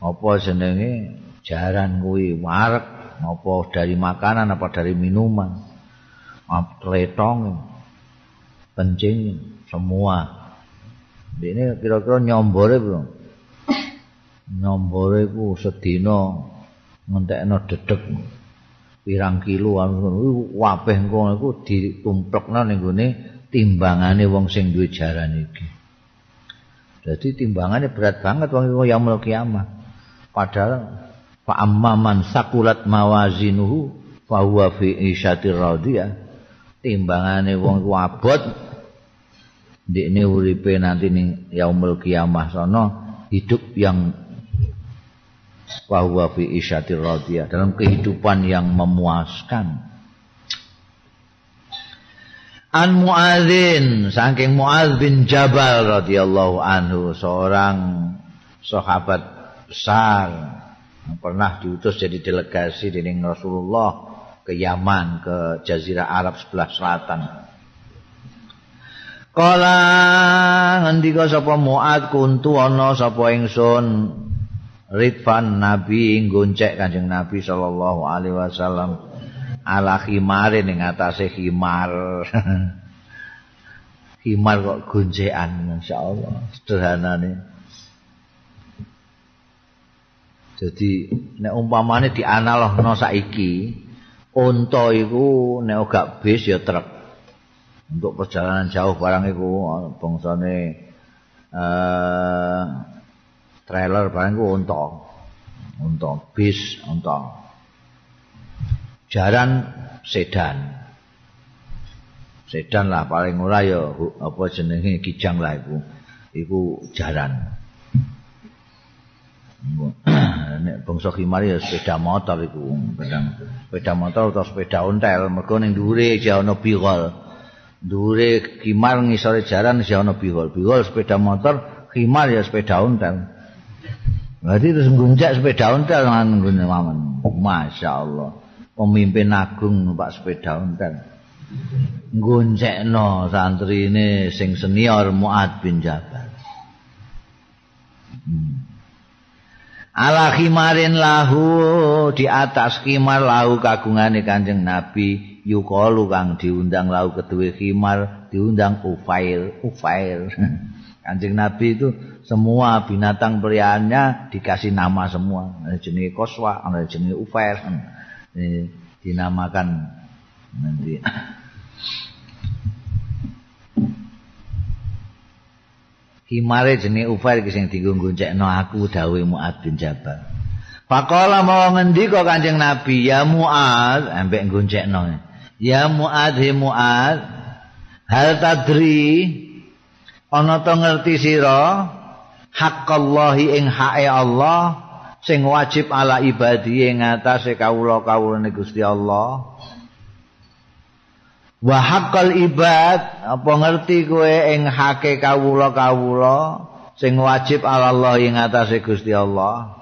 apa jenenge jaran kuwi warek apa dari makanan apa dari minuman apa letong kencing semua. Ini kira-kira nyombore bro. Nyombore ku sedina ngentekno dedek pirang kilo anu wabeh engko iku ditumplekno ning gone timbangane wong sing duwe jaran iki. Jadi timbangannya berat banget wong iku yaumul kiamah. Padahal fa amman sakulat mawazinuhu fa huwa fi isyatir radiyah. Timbangane wong iku abot ndekne uripe nanti ning yaumul kiamah sono hidup yang bahwa fi isyatir radiyah. Dalam kehidupan yang memuaskan. An Muadzin saking Muadz bin Jabal radhiyallahu anhu seorang sahabat besar yang pernah diutus jadi delegasi dari Rasulullah ke Yaman ke Jazirah Arab sebelah selatan. Kala ngendika sapa Muad kuntu ana sapa ingsun Ridvan Nabi nggoncek Kanjeng Nabi sallallahu alaihi wasallam ala khimare ning atase khimar. [laughs] khimar kok goncekan masyaallah sederhanane. Jadi nek umpamane dianalogno saiki unta iku nek gak bis ya truk. untuk perjalanan jauh barang itu bangsane uh, trailer barang itu untuk untuk bis untuk jaran sedan. Sedan lah paling murah ya apa jenenge kijang lah itu itu jaran. [clears throat] Nek bangsa khimar ya sepeda motor iku sepeda motor atau sepeda ontel. Mergo ning dhuwure jauh ana bigol Dure khimar ngisore jaran ya ana bihol. Bihol sepeda motor, khimar ya sepeda ontel. Berarti terus ngunjak sepeda ontel nang nggone mamen. Masyaallah. Pemimpin agung numpak sepeda ontel. Ngunjekno santrine sing senior Muad bin Jabal. Hmm. Ala khimarin lahu di atas khimar lahu kagungane Kanjeng Nabi yukalu kang diundang lau kedue khimar diundang ufail ufail [laughs] Kanjeng Nabi itu semua binatang peliharaannya dikasih nama semua. Ada jenis koswa, jenis ufail. Ini dinamakan nanti. Himare jenis ufail kisah yang no aku dawe Mu'ad bin Jabal. Pakola mau ngendiko kanjeng Nabi ya Mu'ad, ambek no. Ya Mu'ad, he Mu'ad, hal tadri, ana to ngerti sira haqqallahi ing hae Allah sing wajib ala ibadi ing ngatasé kawula-kawulane Gusti Allah. Wa haqqal ibad apa ngerti kowe ing hake kawula-kawula sing wajib ala Allah ing ngatasé Gusti Allah?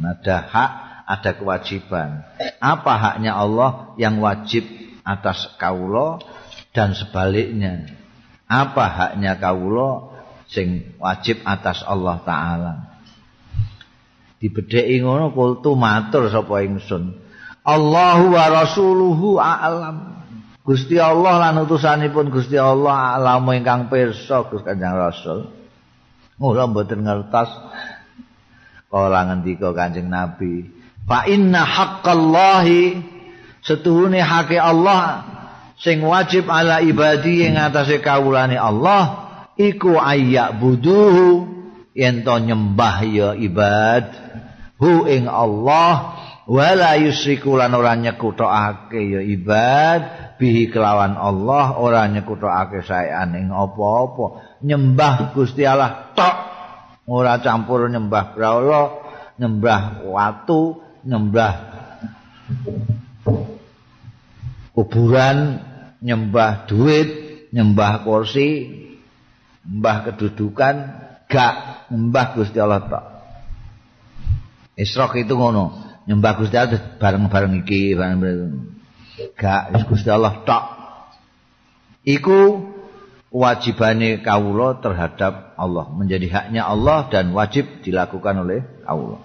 Ada hak ada kewajiban. Apa haknya Allah yang wajib atas kawula dan sebaliknya? Apa haknya kawula sing wajib atas Allah taala. Dibedheki ngono kultu matur sapa ingsun. Allahu wa rasuluhu a'lam. Gusti Allah lan utusanipun Gusti Allah alam ingkang pirsa Gusti Kanjeng Rasul. Ora mboten ngertos. Kala ngendika Kanjeng Nabi fa inna haqqallahi setuhune hake Allah sing wajib ala ibadi ing atase kawulane Allah iku ayyak buduhu yen to nyembah ya ibad. Hu ing Allah wala yusriku lan ora nyekutokake ya ibad. Bihi kelawan Allah ora nyekutokake saean ing apa-apa. Nyembah Gusti Allah tok. Ora campur nyembah brahala nyembah watu nyembah kuburan nyembah duit nyembah kursi nyembah kedudukan gak nyembah Gusti Allah tok Isrok itu ngono, nyembah Gusti Allah bareng-bareng iki, bareng-bareng. Gak Gusti Allah tok. Iku wajibane kawula terhadap Allah, menjadi haknya Allah dan wajib dilakukan oleh kawula.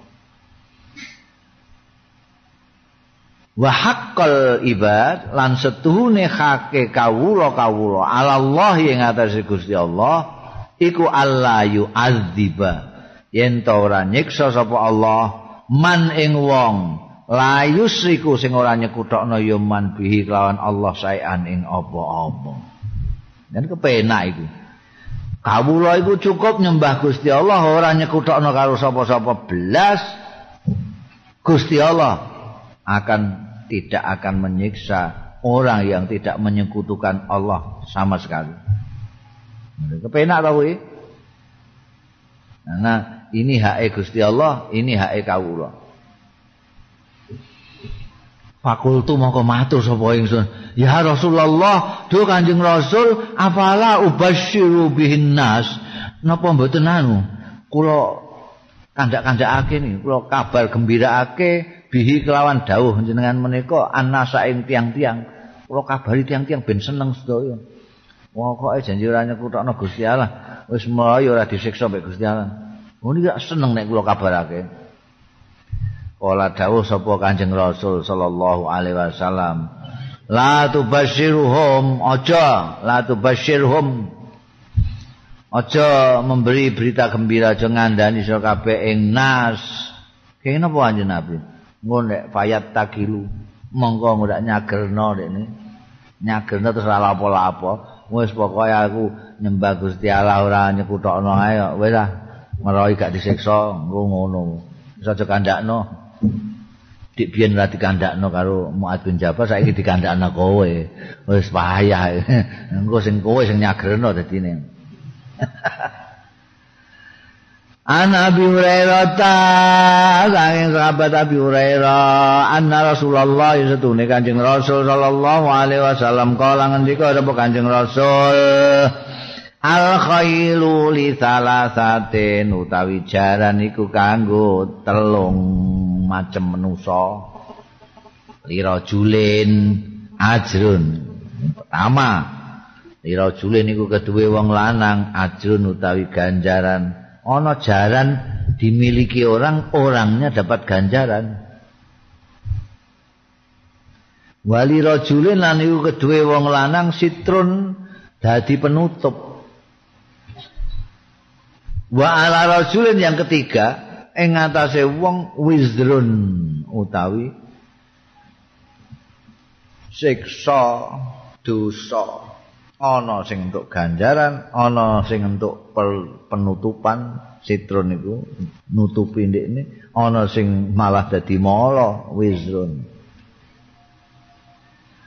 Wa haqqal ibad lan setuhune hake kawula kawula ala Allah ing atase Gusti Allah iku Allah yu'adziba yen ta ora nyiksa sapa Allah man ing wong la yusriku sing ora nyekutokno ya man bihi lawan Allah saean ing apa-apa. Dan kepenak iku. Kawula iku cukup nyembah Gusti Allah ora nyekutokno karo sapa-sapa belas. Gusti Allah akan tidak akan menyiksa orang yang tidak menyekutukan Allah sama sekali. Kepenak tau iki? Nah, ini hak Gusti Allah, ini hak kawula. Fakultu mongko matur sapa ingsun. Ya Rasulullah, do Kanjeng Rasul, afala ubasyiru bihin nas. Napa mboten anu? Kula kandak-kandakake niki, kula kabar gembiraake bihi kelawan dawuh jenengan menika annasa ing tiang-tiang. Kula kabari tiang-tiang ben seneng sedaya. Pokoke janji ora nyekutokno Gusti Allah. Wis mlayu ora disiksa mbek Gusti Allah. Ini gak seneng nek kula kabarake. Kala dawuh sapa Kanjeng Rasul sallallahu alaihi wasallam, la tubasyiruhum aja, la tubasyiruhum aja memberi berita gembira aja ngandani sira kabeh ing nas. Kene napa anjen Nabi? Ngono nek fayat takilu monggo ndak nyagerno dekne. Nyagerno terus ora apa-apa. Wis pokoke aku nyembah Gusti Allah ora nyekutokno ae wis ah. meroy gak disiksa ngono iso aja kandakno dik biyen ora dikandakno karo Muad bin Jabal saiki dikandakno kowe wis payah [laughs] engko sing kowe sing nyagreno dadine [laughs] An Abi Hurairah ta saking sahabat Abi Hurairah anna Rasulullah satune Kanjeng Rasul sallallahu alaihi wasallam kala ngendika sapa Kanjeng Rasul Al khailu li salasatin utawi jaran iku kanggo telung macem manusa. Lira julin ajrun. Pertama, lira julin iku kedue wong lanang ajrun utawi ganjaran. Ana jaran dimiliki orang, orangnya dapat ganjaran. Wali rajulin lan iku kedue wong lanang sitrun dadi penutup Wa ala rasulin yang ketiga ing ngatasé wong wizrun utawi siksa dosa ana sing entuk ganjaran ana sing entuk penutupan sitrun iku nutupi ndekne ana sing malah dadi mala wizrun.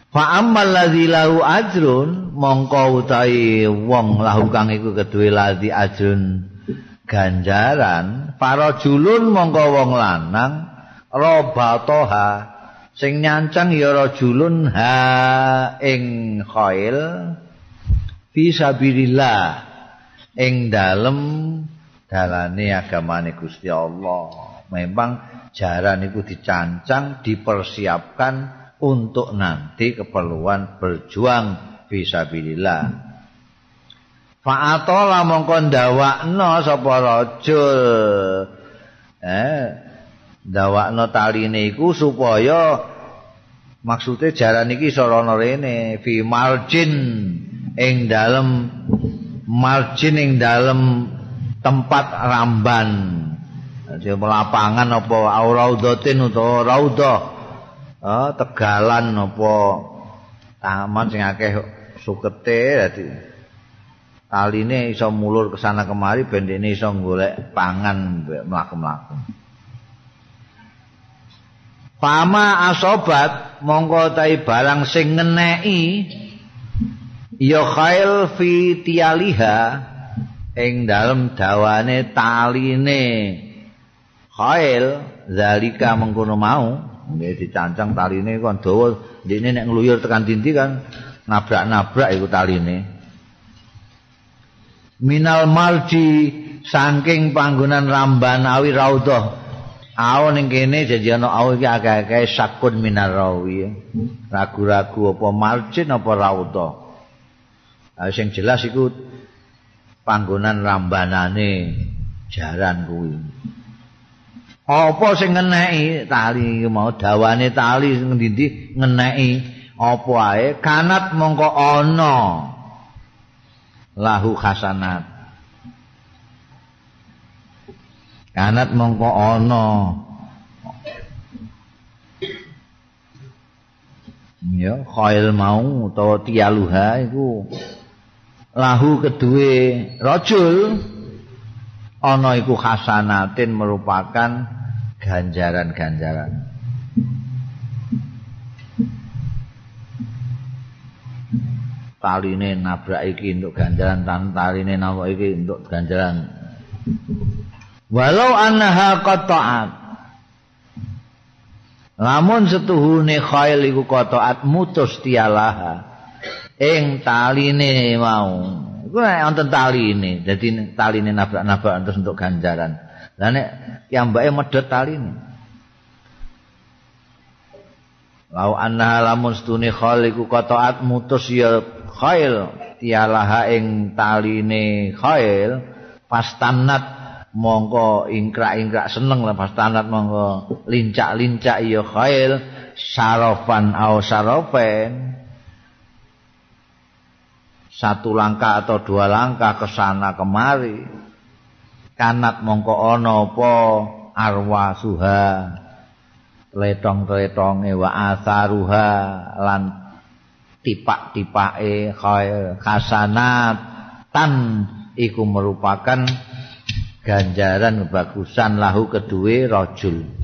Fa ammal ladzi lahu ajrun mongko utahi wong lahu kang iku keduwe ladi ajrun ganjaran para julun mongko wong lanang robatoha sing nyancang ya rajulun ha ing khail fi sabilillah. Ing dalem dalane agamane Gusti Allah. Memang jaran itu dicancang dipersiapkan untuk nanti keperluan berjuang fi sabilillah. Fa'atola mongko ndawakno sapa rajul. Eh, ndawakno taline iku supaya maksude jaran iki sarana rene fi margin ing dalem margin ing dalem tempat ramban. Jadi lapangan apa auraudatin utawa raudhah. Oh, tegalan apa taman sing akeh sukete dadi taline iso mulur ke sana kemari ben dene iso golek pangan mlaku-mlaku. Pama asobat mongko tai barang sing ngeneki ya khail fi tialiha ing dalem dawane taline. Khail zalika mengkono mau nggih dicancang taline kon dawa dene nek ngluyur tekan dindi kan nabrak-nabrak iku taline. Minal marji saking panggonan ramban awi raudhah. Awon ning kene janji ana awu iki akeh-akeh sakun minar rawi. Ragu-ragu apa marjin apa raudhah ah sing jelas iku panggonan rambanane jaran kuwi. Apa sing ngeneki tali? Mau dawane tali ngendi ngeneki. Apa ae? Kanat mongko ana. Lahu hasanat kanat mongko ana. Ya khail mau utawa tialuha iku lahu kedue rajul ana iku hasanatin merupakan ganjaran-ganjaran. Taline nabrak iki untuk ganjaran tan taline napa iki untuk ganjaran. Walau annaha qata'at. Lamun setuhune khail iku qata'at mutus tialaha ing taline mau iku nek wonten taline dadi taline nabrak-nabrak terus untuk ganjaran. Lah nek piyambake medhot taline. Lau anna lamun stune khaliku qata'at mutus ya khail. Tialaha ing taline khail pastanat mongko ingkrak-ingkrak seneng lah pastanat mongko lincak-lincak ya khail sarofan au sarofen satu langkah atau dua langkah ke sana kemari. Kanat mongko ana apa? Arwa suha. Letong-letonge wa asaruha lan tipak-tipake khasanat. Tan iku merupakan ganjaran bagusan lahu kedue rajul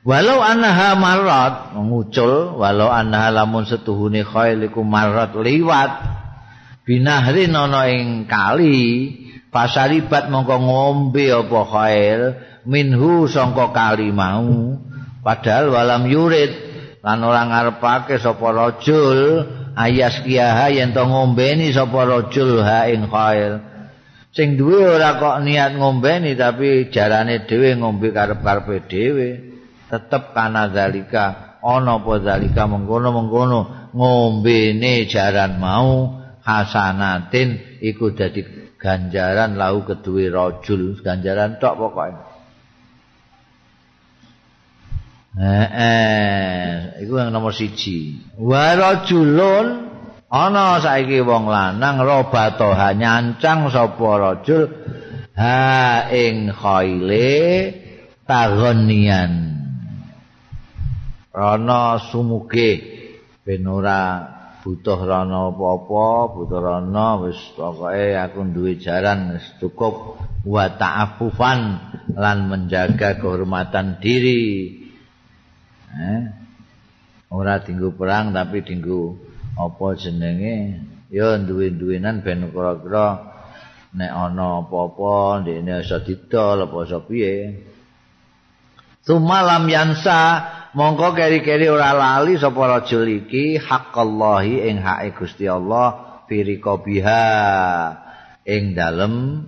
walau anha marat mengucul walau anha lamun setuhune khail iku marat liwat. Binahrin ana ing kali pasaribat mongko ngombe apa khail minhu sangka kali mau. Padahal walam yurid lan ora ngarepake sapa rajul ayas kiyaha yen to ngombeni sapa rajul ha ing khair. Sing duwe ora kok niat ngombeni tapi jarane dhewe ngombe karep-karepe dhewe tetep kana zalika ana apa zalika mengkono-mengkono ngombene jaran mau hasanatin iku dadi ganjaran lau keduwe rajul ganjaran tok pokoke Heeh, iku yang nomor siji. Wa rajulun ana saiki wong lanang robato nyancang sapa rajul ha ing khaile tagonian. Rana sumuge. Ben ora butuh rana apa-apa, butuh rana wis pokoke aku duwe jaran wis cukup wa ta'affufan lan menjaga kehormatan diri. eh? Ora dinggo perang tapi dinggo apa jenenge? Ya duwe-duwenan ben kira-kira nek ana apa-apa ndekne iso didol apa iso piye. Sumalam yansa mongko keri-keri ora lali sapa rajul iki haqqallahi ing hake Gusti Allah firika biha ing dalem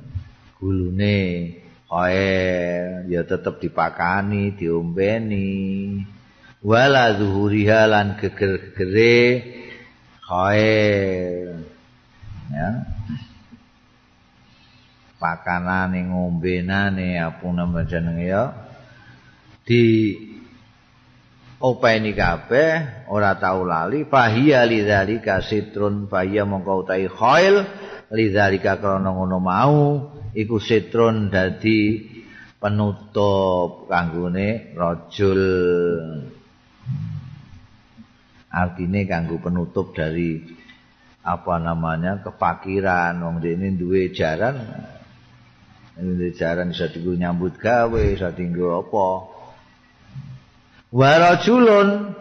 gulune. Khair ya tetep dipakani diombeni. Wala zuhuriha lan geger-gegere. Khair ya. Pakanane ngombenane apa nama jenenge ya. Di openi kabeh ora tau lali fahiya lidzalika sitrun fahiya mongko utahi khail lidzalika krana ngono mau iku sitrun dadi penutup kanggone rajul. Artine kanggo penutup dari apa namanya kefakiran wong ini duwe jaran. Ini jaran bisa tinggal nyambut gawe bisa tinggal apa warajulun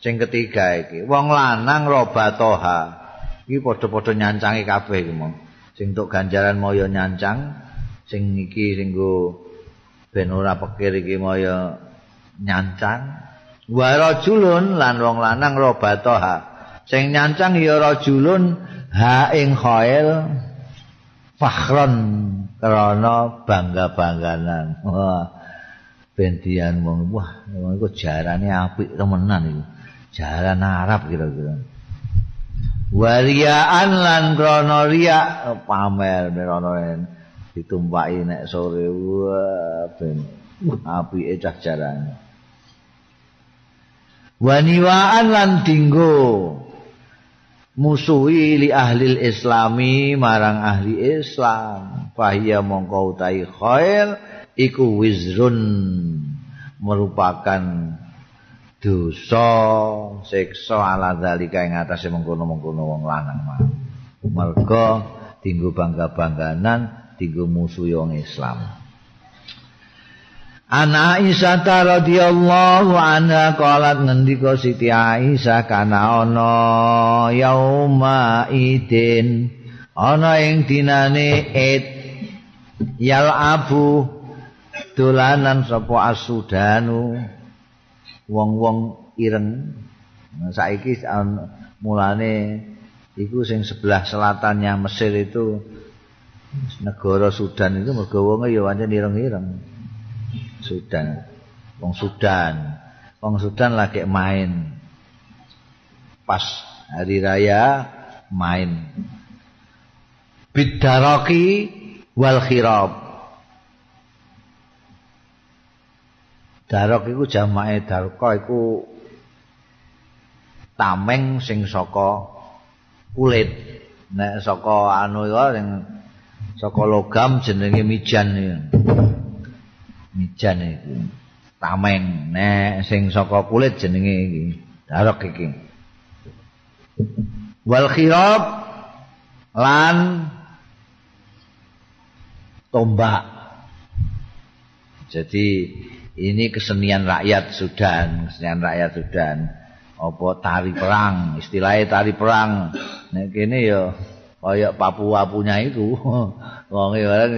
sing ketiga iki wong lanang robatoha. Iki padha-padha nyancangi kabeh iki mong sing tok ganjaran moyo nyancang sing iki sing go ben ora pikir iki moyo nyancang. Warajulun lan wong lanang robatoha. Sing nyancang ya rajulun ha ing khail fakhron krana bangga-bangganan. Wah bendian wong wah iku jarane apik temenan iku. Jaran Arab kira-kira. Wariaan lan krana riya pamer merono ditumpaki nek sore wah ben apike cah jarane. Waniwaan lan dinggo. Musuhi li ahli islami marang ahli islam. Fahiya mongko utai khair iku wizrun merupakan dosa siksa ala zalika ing atase mengkono-mengkono wong lanang. Mergo dinggo bangga-bangganan dinggo musuh wong Islam. Ana Aisyah radhiyallahu anha qalat ngendika Siti Aisyah kana ana yauma idin ana ing dinane Id yal abu dolanan sapa asudanu? Wong-wong ireng. Saiki mulane iku sing sebelah selatannya Mesir itu negara Sudan itu mergo wonge ya pancen ireng-ireng. Sudan. Wong Sudan. Wong Sudan lagi main. Pas hari raya main. Bidaraki wal khirab Darok iku jamake darka iku tameng sing saka kulit. Nek saka anu iku sing saka logam jenenge mijan iki. Mijan iku tameng. Nek sing saka kulit jenenge iki darok iki. Wal khirab lan tombak. Jadi ini kesenian rakyat Sudan, kesenian rakyat Sudan. Apa tari perang, istilahnya tari perang. Nek kene ya kaya Papua punya itu. [laughs] Wong barang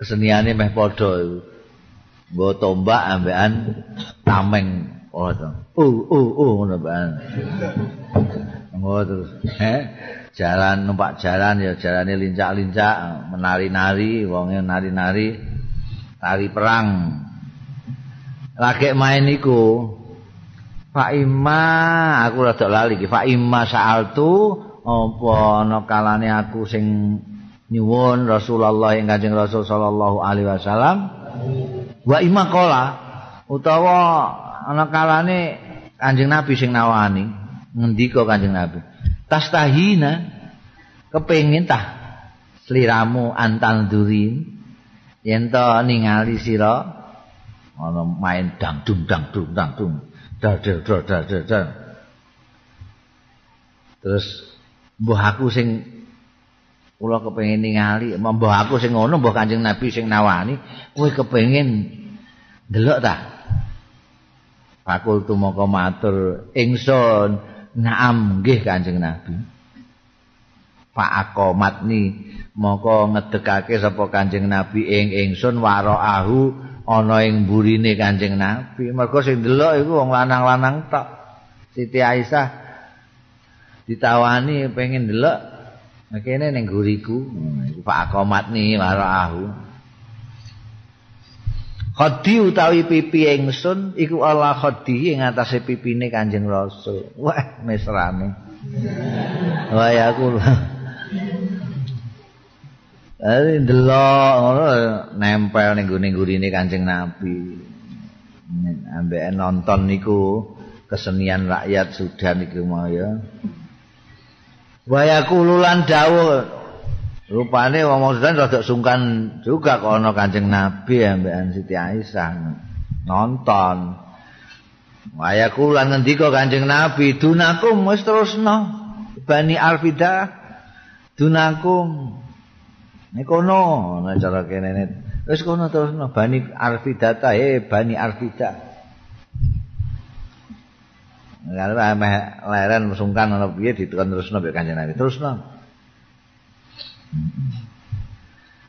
keseniane meh padha iku. Nggo tombak ambekan tameng. Oh, uh uh uh ngono. Ngono terus. Heh. Jalan numpak jalan ya jalane lincak-lincak, menari-nari, wonge nari-nari tari perang. Lagi main iku. Pak Ima aku rada lali iki. Pak Ima saaltu apa ana kalane aku sing nyuwun Rasulullah ing Kanjeng Rasul sallallahu alaihi wasallam. Wa ima qala utawa ana kalane Kanjeng Nabi sing nawani. Ngendika Kanjeng Nabi tastahina kepengin tah sliramu antal durin. Yen to ningali sira ana main dangdung dangdung dangdung. Dar dar dar dar dar dar. Terus mbah aku sing kula kepengin ningali mbah aku sing ngono mbah Kanjeng Nabi sing nawani kowe kepengin delok ta? Fakultu moko matur ingsun Naam nggih Kanjeng Nabi. Pak Akomatni moko ngedekake sapa Kanjeng Nabi ing ingsun waraahu ana ing burine Kanjeng Nabi. Mergo sing delok iku wong lanang-lanang tok. Siti Aisyah ditawani pengen delok kene ning guriku. Pak Akomatni waraahu. Khadi utawi pipi ingsun iku Allah khadi ing atase pipine Kanjeng Rasul. Wah, mesrane. Wah, ya aku. Ari ndelok nempel ning gune-gune Kanjeng Nabi. Ambek nonton niku kesenian rakyat Sudan iku mau ya. Wa yaqululan dawuh Rupane wong Sudan rada sungkan juga kok ana Kanjeng Nabi ambekan Siti Aisyah nonton. Waya kula ngendika Kanjeng Nabi, "Dunakum wis terusno Bani Alfida dunakum." Nek kono ana cara kene wis kono terusno Bani Alfida ta eh Bani Alfida. Kalau leren sungkan ana piye ditekan terusno Kanjeng Nabi. Terusno.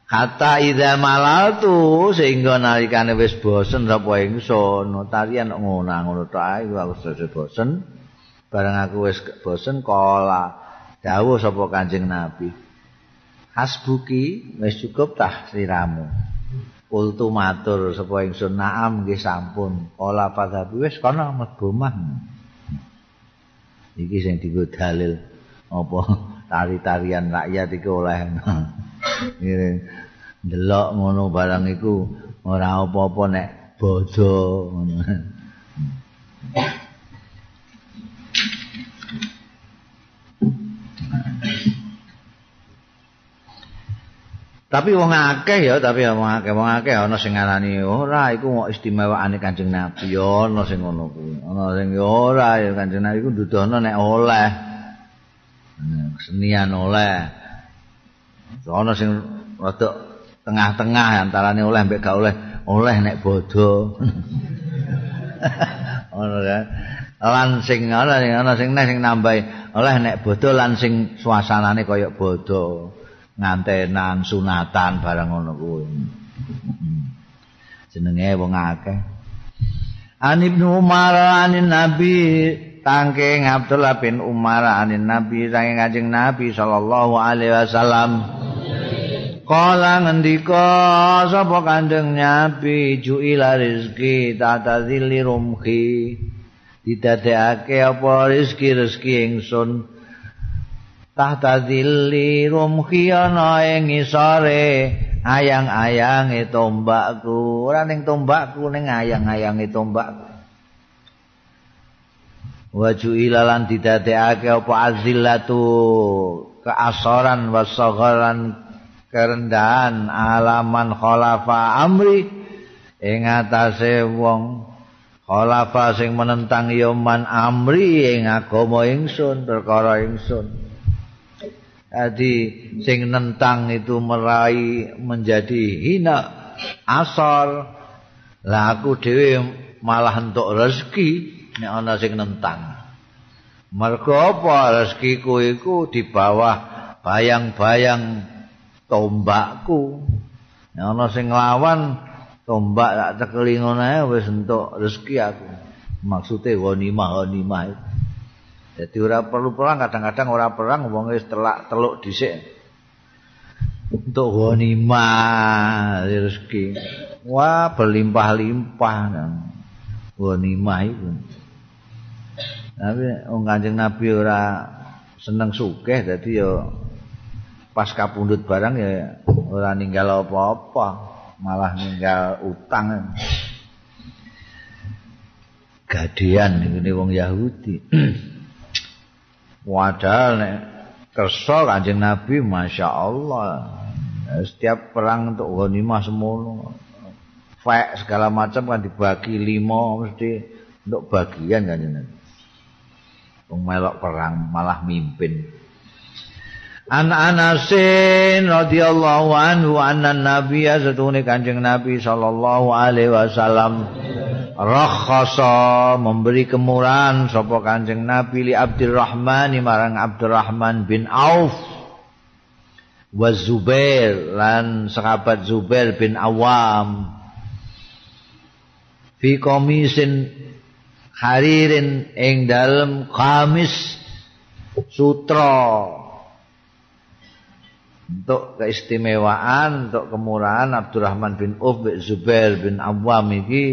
Kata ida malaltu sehingga nalikane wis bosen sapa ingsun tarian ngono ngono tok ae aku wis bosen bareng aku wis bosen kala dawuh sapa Kanjeng Nabi Hasbuki wis cukup tah siramu Kultu matur sapa ingsun naam nggih sampun. Kala padhabi wis kana mlebu mah iki sing digo dalil apa [laughs] tari-tarian rakyat iku oleh. [laughs] Ndelok ngono barang iku ora apa-apa nek bodho. ngono Tapi wong akeh ya, tapi wong akeh, wong akeh ana sing ngarani ora iku mau istimewaane Kanjeng Nabi. Ya ana sing ngono kuwi. Ana sing ora ya Kanjeng Nabi. Iku dudono nek oleh. kesenian oleh. Ana sing rada tengah-tengah antarane oleh mbek gak oleh oleh nek bodho. [laughs] Ngono kan? Lan sing ana sing ana sing nek sing nambahi oleh nek bodho lan sing suasanane kaya bodho ngantenan sunatan barang ngono kuwi. Jenenge wong akeh. An Ibnu Umar anin Nabi tangking Abdullah bin Umar anin Nabi saking Kanjeng Nabi sallallahu alaihi wasallam. Kala ngendika sapa Kanjeng Nabi juila rezeki tata zili rumhi didadekake apa rezeki-rezeki ingsun tahta zili rumhi ing isore ayang-ayange tombakku. Ora ning tombakku ning ayang-ayange tombakku. Waju ilalan didadekake apa azillatu? Keasoran wasagharan kerendahan alaman khalafa amri. Ing atase wong khalafa sing menentang yoman amri ing agama ingsun perkara ingsun Jadi sing nentang itu merai menjadi hina asor lah aku dhewe malah entuk rezeki nek ana sing nentang. Mergo apa rezekiku iku di bawah bayang-bayang tombakku. Nek ana sing nglawan tombak tak cekeli ngono ae wis entuk rezeki aku. Maksude ghanimah ghanimah. Jadi ora perlu perang kadang-kadang ora perang wong wis telak teluk dhisik. Untuk ghanimah rezeki. Wah, berlimpah-limpah nang ghanimah itu. Tapi wong Kanjeng Nabi ora seneng sugih dadi ya pas kapundhut barang ya ora ninggal apa-apa, malah ninggal utang. Gadean ini wong Yahudi. [clears throat] Padahal nek kersa Kanjeng Nabi Masya Allah. Setiap perang untuk ghanimah semono. Fek segala macam kan dibagi lima mesti untuk bagian Kanjeng Nabi. Melok perang malah mimpin An Anasin radhiyallahu anhu anna nabiyya satune Kanjeng Nabi sallallahu alaihi wasallam rakhasa memberi kemurahan sapa Kanjeng Nabi li Abdurrahman marang Abdurrahman bin Auf wa Zubair lan sahabat Zubair bin Awam. Fi komisin haririn ing dalem kamis sutra untuk keistimewaan untuk kemurahan Abdurrahman bin Uf bin Zubair bin Awam iki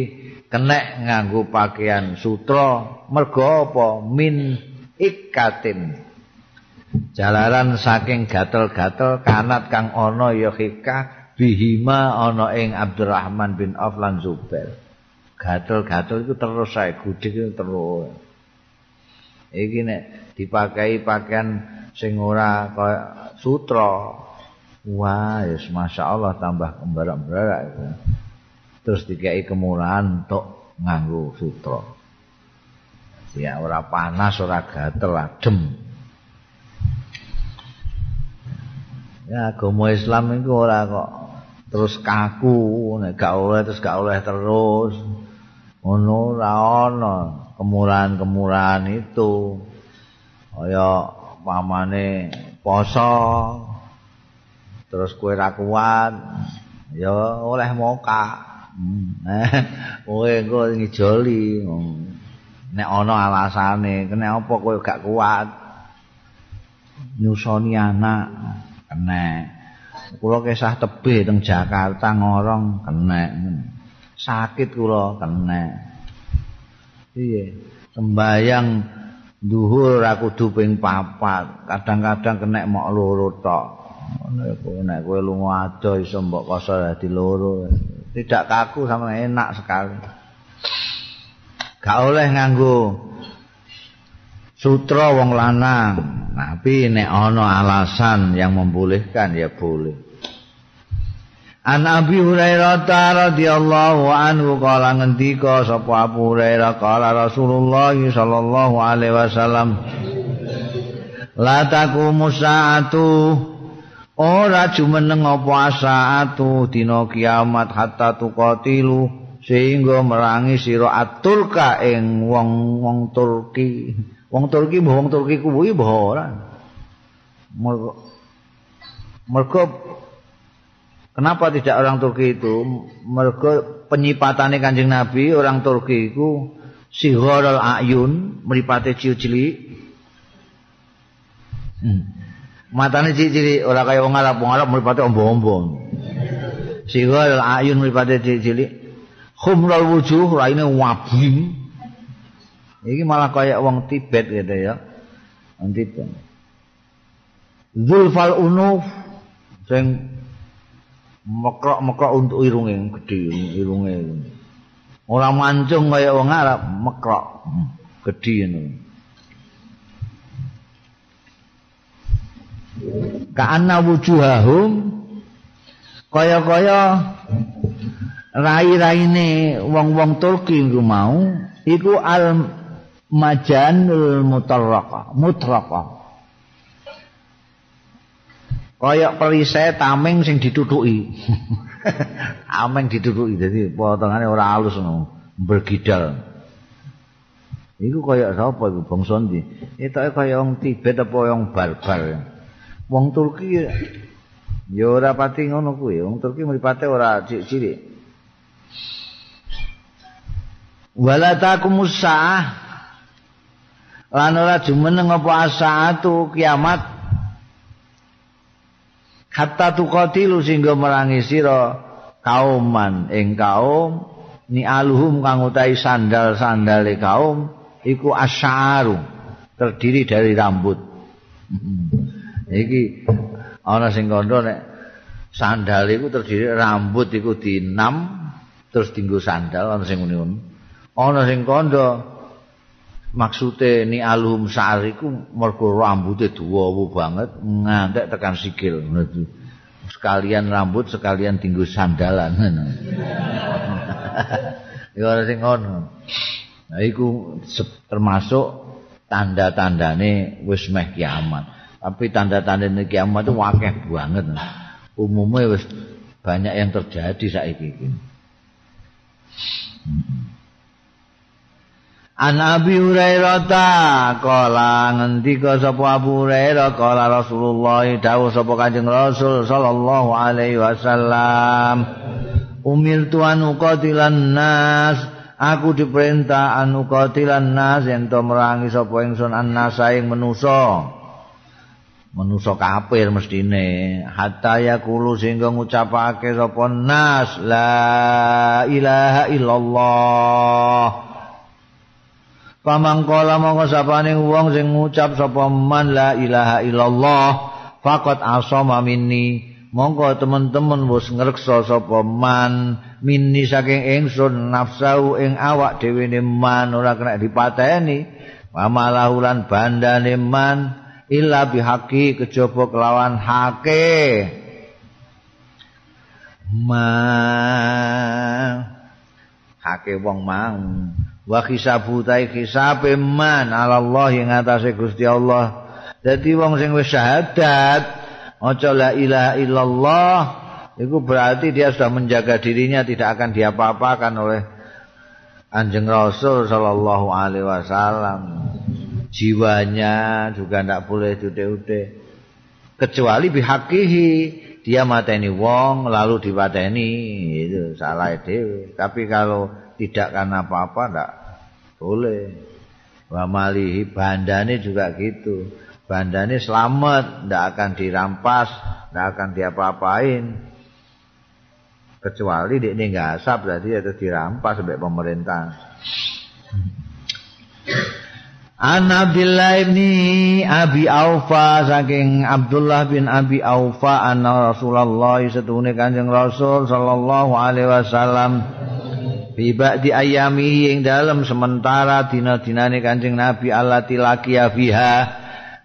kena nganggo pakaian sutra. Mergo apa? Min ikatin jalaran saking gatel-gatel kanat kang ana ya hika bihima ana ing Abdurrahman bin Auf lan Zubair. Gatel-gatel itu terus saya gudik itu terus. Nek dipakai pakaian sing ora kaya sutra Wah, yes, masya Allah tambah kembarak-kembarak itu. Terus dikai kemurahan untuk nganggu sutra. Ya, ora panas, ora gatel, adem. Ya, agama Islam itu ora kok terus kaku, nek gak oleh terus gak oleh terus. Ono ora ono kemurahan-kemurahan itu. Kaya pamane poso, terus kue ra kuat. Ya oleh moka. [laughs] Kowe engko ngijoli. Nek ana alasane kena apa kowe gak kuat? Nyusoni anak kena. Kula kesah tebih teng Jakarta ngorong kena. Sakit kula kena. Iya sembayang duhur aku kudu ping papat. Kadang-kadang kena mok loro tok nek kowe lunga ado iso mbok koso dadi loro. Tidak kaku sama enak sekali. Gak oleh nganggo sutra wong lanang. Tapi nek ana alasan yang membolehkan ya boleh. An Abi Hurairah radhiyallahu anhu kala ngendika sapa Abu Hurairah? Kala Rasulullah sallallahu alaihi wasallam La taqumu sa'atu ora jumeneng apa asaatu dina kiamat hatta tuqatilu sehingga merangi sira aturka ing wong-wong Turki. Wong Turki mbah wong Turki kuwi mbah ora. Mergo kenapa tidak orang Turki itu? Mergo penyipatane Kanjeng Nabi orang Turki itu Sihorul Ayun mripate cilik. Hmm. Matane cilik-cilik ora kaya wong Arab, wong Arab mripate ombo-ombo. Sihal ayun mripate cilik-cilik. Khumrul wujuh raine wabi. Iki malah kaya wong Tibet gitu ya. Wong Tibet. Zulfal unuf sing mekrok-mekrok untuk irunge gedhe irunge. Ora mancung kaya wong Arab, mekrok gedhe ngono. Ka'anna wujuhahum. Kaya-kaya rai-raine wong-wong Turki iku mau iku al majanul mutarraqa mutraqa kaya perisai tameng sing ditutuki [laughs] ameng ditutuki dadi potongane ora halus ngono bergidal. Iku kaya sapa iku bangsa ndi? Etoke kaya wong Tibet apa wong barbar. Wong Turki ya. Ora pati ngono kuwi. Wong Turki mripate ora cilik-cilik. Wala takumus saah. Lan ora jumeneng apa asaatu kiamat. Hatta tuqatilu sehingga merangi sira kauman. Ing kaum ni aluhum kang utahi sandal-sandale kaum iku asyaru terdiri dari rambut iki ana sing kandha nek sandal iku terdiri rambut iku dinam terus dinggo sandal ana sing ngene ana sing kandha maksude ni alhum sa'ar iku mergo rambuté dawa banget ngantek tekan sikil. Sekalian rambut sekalian dinggo sandalan. [laughs] Ya ana sing ngono. Nah iku termasuk tanda-tandane wis meh kiamat Tapi tanda-tanda kiamat itu wakeh banget. Umumnya wis banyak yang terjadi saiki iki. An Abi Hurairah ta kala ngendika sapa Abu Hurairah kala Rasulullah dawuh sapa Kanjeng Rasul sallallahu alaihi wasallam Umir tuan uqatilan nas aku diperintah anu qatilan nas ento merangi sapa ingsun annasa ing manusa manusa kafir mestine. Hatta yaqulu sehingga ngucapake sapa nas la ilaha illallah. Pamangkala mongko sapane wong sing ngucap sapa man la ilaha illallah faqat asama minni. Mongko teman-teman wis ngreksa sapa man minni saking ingsun nafsu ing awak dhewe man ora kena dipateni. Pamalahulan bandane man illa bihaqi kejaba kelawan hake ma. Hake wong mau wa khisabu ta khisabe man Allah ing atase Gusti Allah. Dadi wong sing wis syahadat maca la ilaha illallah itu berarti dia sudah menjaga dirinya tidak akan diapa-apakan oleh Anjing Rasul sallallahu alaihi wasallam jiwanya juga tidak boleh ude-ude kecuali bihakihi dia mateni wong lalu dipateni itu salah itu tapi kalau tidak karena apa-apa ndak boleh. Wa malihi bandane juga gitu. Bandane selamat ndak akan dirampas ndak akan diapa-apain. Kecuali dia ini nggak asap berarti itu dirampas sampai pemerintah An Abdullah bin Abi Aufa saking Abdullah bin Abi Aufa anna Rasulullah setune Kanjeng Rasul sallallahu alaihi wasallam Biba di ayami yang dalam sementara dina-dinane Kanjeng Nabi Allah tilaki fiha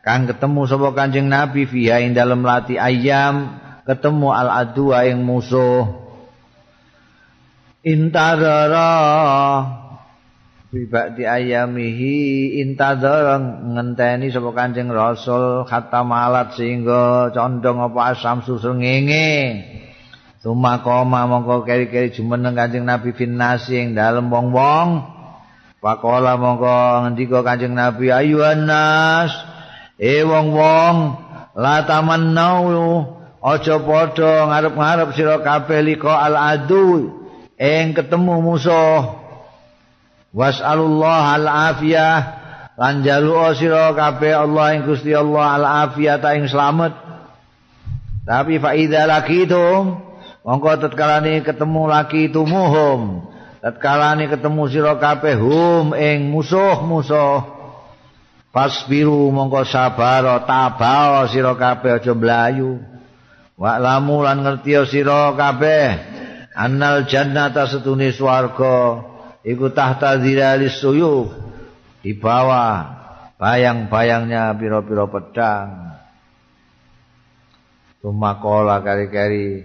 kang ketemu sapa Kanjeng Nabi fiha yang dalam lati ayam ketemu al adua yang musuh. Intadara Biba di ayamihi intadara ngenteni sapa Kanjeng Rasul kata malat sehingga condong apa asam susul ngenge Tuma koma mongko keri-keri jumeneng Kanjeng Nabi finnasi ing dalem wong-wong. Pakola mongko ngendika Kanjeng Nabi ayuhan nas. E wong-wong la tamannau aja padha ngarep-ngarep sira kabeh liko al adu ing ketemu musuh. Was'alullah al afiyah lan jalu sira kabeh Allah ing Gusti Allah al afiyah ta ing slamet. Tapi fa idza lakitum Mongko tatkalane ketemu laki tumuhum. Tatkalane ketemu sira kabeh hum ing musuh-musuh. Pas biru mongko sabar tabal sira kabeh aja mlayu. Wa lamu lan ngerti sira kabeh annal jannata setune swarga iku tahta zilalis suyuf di bawah bayang-bayangnya piro-piro pedang. Tumakola kari-kari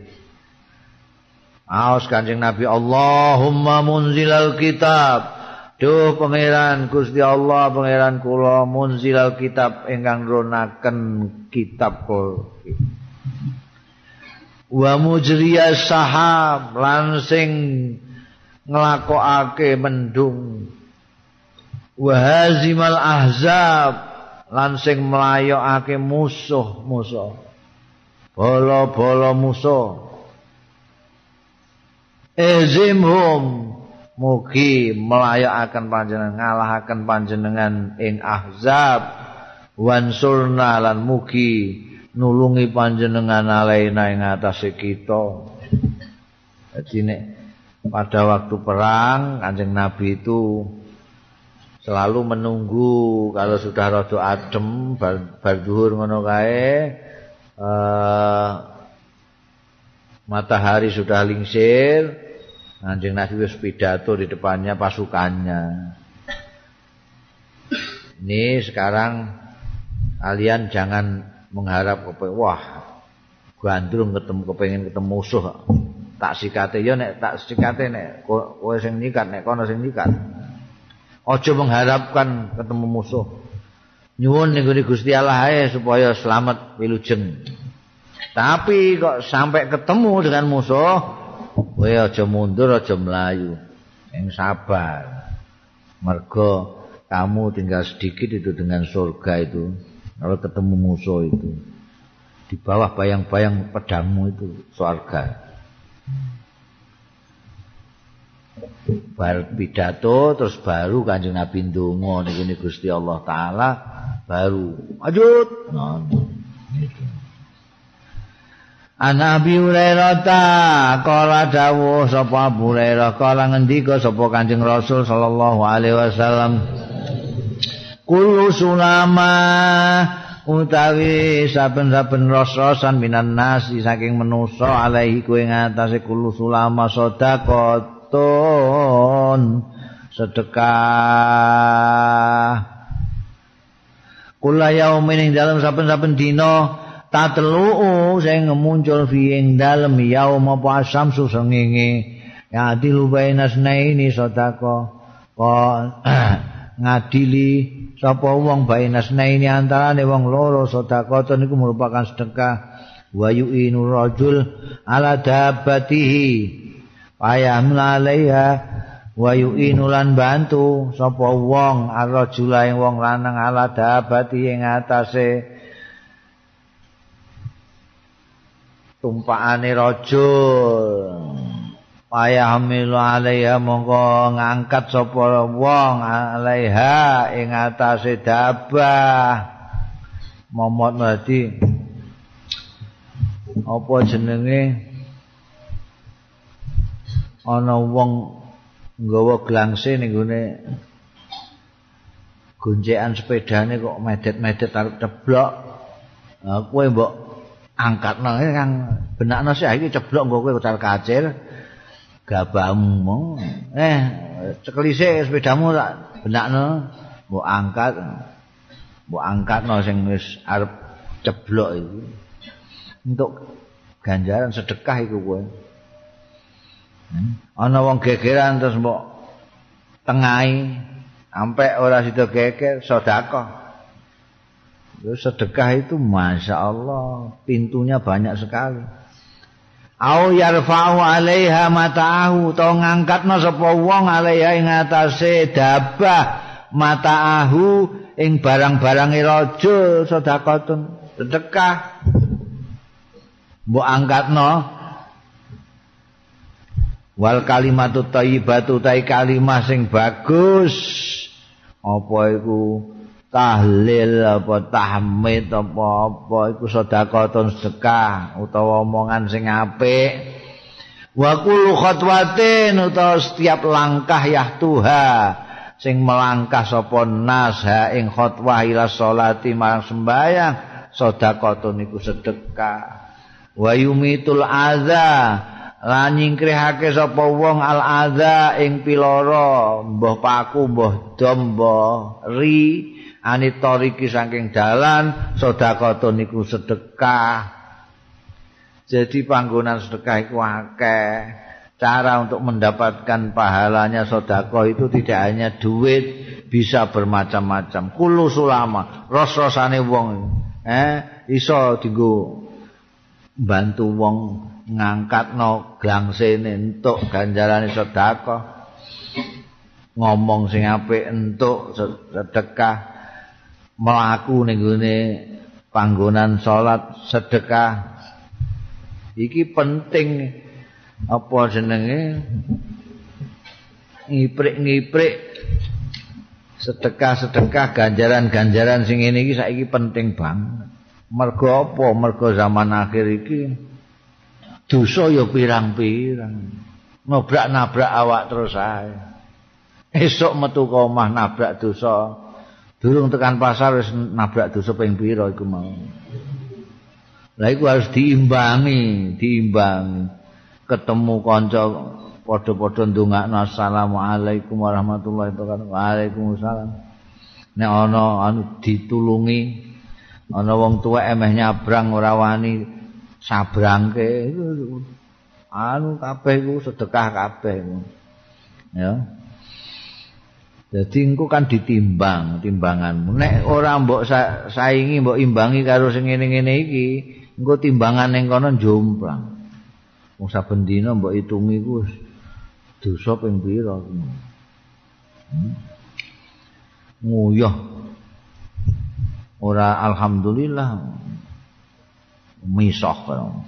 Aos Kanjeng Nabi Allahumma munzilal kitab. Duh pangeran Gusti Allah pangeran kula munzilal kitab ingkang ronaken kitab kula. Wa mujriyas sahab lan sing nglakokake mendung. Wa hazimal ahzab lan sing mlayokake musuh-musuh. Bolo-bolo musuh. Ezimhum mugi melayakaken panjenengan ngalahaken panjenengan ing ahzab wansurna lan mugi nulungi panjenengan alaina ing atase kita. Nek pada waktu perang Kanjeng Nabi itu selalu menunggu kalau sudah rada adem bar, bar ngono kae uh, matahari sudah lingsir Anjing Nabi wis pidato di depannya pasukannya. Ini sekarang kalian jangan mengharap wah gandrung ketemu kepengen ketemu musuh. Tak sikate ya nek tak sikate nek kowe sing nyikat nek kono sing nyikat. Aja mengharapkan ketemu musuh. nyuwun ning Gusti Allah ae supaya selamat wilujeng. Tapi kok sampai ketemu dengan musuh, kowe aja mundur, aja melayu. Yang sabar. Mergo kamu tinggal sedikit itu dengan surga itu. Kalau ketemu musuh itu. Di bawah bayang-bayang pedangmu itu surga. Bar pidato terus baru Kanjeng Nabi ndonga niku Gusti Allah taala baru lanjut. An Abi Hurairah ta kala dawuh sapa Abu Hurairah kala ngendika sapa Kanjeng Rasul sallallahu alaihi wasallam Kullu sulama utawi saben-saben ros-rosan minan nasi saking manusa alaihi kuwi ngatasé kullu sulama sedekatun sedekah. Kula yaumin ing dalem saben-saben dina tatlu sing muncul fi ing dalem yaum apa asamsu sengenge. Ya dilu bainas naini sedekah kok [clears throat] ngadili sapa wong bainas? Naini antarane wong loro sedekah niku merupakan sedekah. Wa yu'inu rajul ala dabatihi payah alaiha. Wa yu'inu lan bantu. Sapa wong arrajula ing wong lanang ala dabati ing atase. Tumpakane rajul payah milu alaiha mongko ngangkat sapa wong alaiha ing atase dabah. Momot berarti apa jenenge? Ana wong nggawa glangse ning gone gonjekan sepedane kok medet-medet arep ceblok. Kowe mbok angkat nang kang benakno sih iki ceblok nggo kowe kacir gabamu eh cekelise sepedamu tak benakno mbok angkat. Mbok angkatno sing wis arep ceblok iki untuk ganjaran sedekah iku kowe. Hmm? ana wong gegeran terus mbok tengahi sampai ora sida geger sedekah. Sedekah itu masya Allah pintunya banyak sekali. Au yarfa'u 'alaiha mata'ahu to ngangkatna sapa wong 'alaiha ing atase dabah mata'ahu ing barang-barange raja sedekahun sedekah. Mbok angkatno. Wal kalimatu thayyibatu ta kalimah sing bagus. Apa iku tahlil apa tahmid apa apa iku sedekah sedekah utawa omongan sing apik. Wa kullu khatwatin utawa setiap langkah ya tuha sing melangkah sapa nas ha ing khatwah ila sholati marang sembahyang sedekah niku sedekah. Wa yumitul adza lan nyingkrihake sapa wong al adza ing piloro mbah paku mbah dom ri anitoriki saking dalan sedekah niku sedekah. Jadi panggonan sedekah iku akeh. Cara untuk mendapatkan pahalanya sedekah itu tidak hanya duit bisa bermacam-macam. Kulo sulama ros-rosane wong eh iso dienggo bantu wong ngangkatno glangsene entuk ganjarane sedekah ngomong sing apik entuk sedekah melaku ning gone panggonan salat sedekah. Iki penting apa jenenge? Ngiprik-ngiprik sedekah-sedekah ganjaran-ganjaran sing ngene iki saiki penting banget. Mergo apa? Mergo zaman akhir iki dosa ya pirang-pirang. Nabrak-nabrak awak terus ae. Esuk metu omah nabrak dosa Durung tekan pasar wis nabrak dosa ping pira iku mau. Lah iku harus diimbangi, diimbangi. Ketemu kanca padha-padha ndongakno assalamualaikum warahmatullahi wabarakatuh. Waalaikumsalam. Nek ana anu ditulungi ana wong tuwa emeh nyabrang ora wani sabrangke anu kabeh iku sedekah kabeh. Ya. Jadi engko kan ditimbang timbanganmu. Nek ora mbok sa saingi mbok imbangi karo sing ngene-ngene iki, engko timbangan ning kono jomplang. Wong saben dina mbok itungi ku dosa ping pira. Hmm. Nguyah. Ora alhamdulillah misah karo.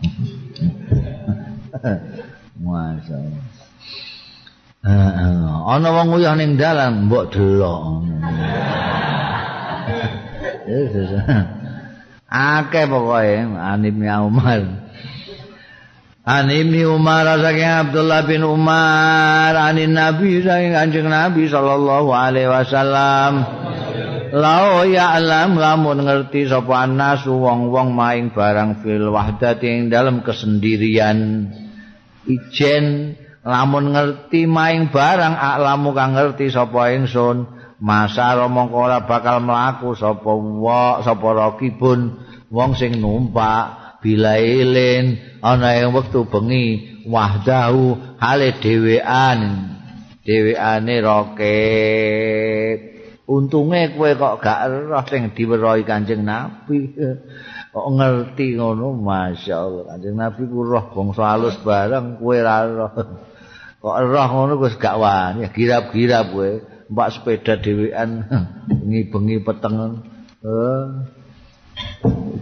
[laughs] Ana wong uyah ning dalan mbok delok. Akeh pokoke anim ya Umar. Anim ni Umar saking Abdullah bin Umar. Anin Nabi saking Kanjeng Nabi sallallahu alaihi wasallam. Lao ya alam lamun ngerti sapa anas wong-wong maing barang fil wahdati ing dalam kesendirian. Ijen lamun ngerti maing barang aklamu kang ngerti sapa ingsun. Masa mongko ora bakal mlaku sapa wa sapa rakibun wong sing numpak bila ilin ana ing wektu bengi. Wahdahu hale dhewean. Dheweane roket untunge kowe kok gak roh sing diwerohi Kanjeng Nabi. [laughs] Kok ngerti ngono? Masyaallah Kanjeng Nabi ku roh bangsa alus bareng kowe ra roh [laughs] kok roh ngono wis gak wani girap-girap kowe. Mbak sepeda dhewean bengi-bengi [laughs] peteng eh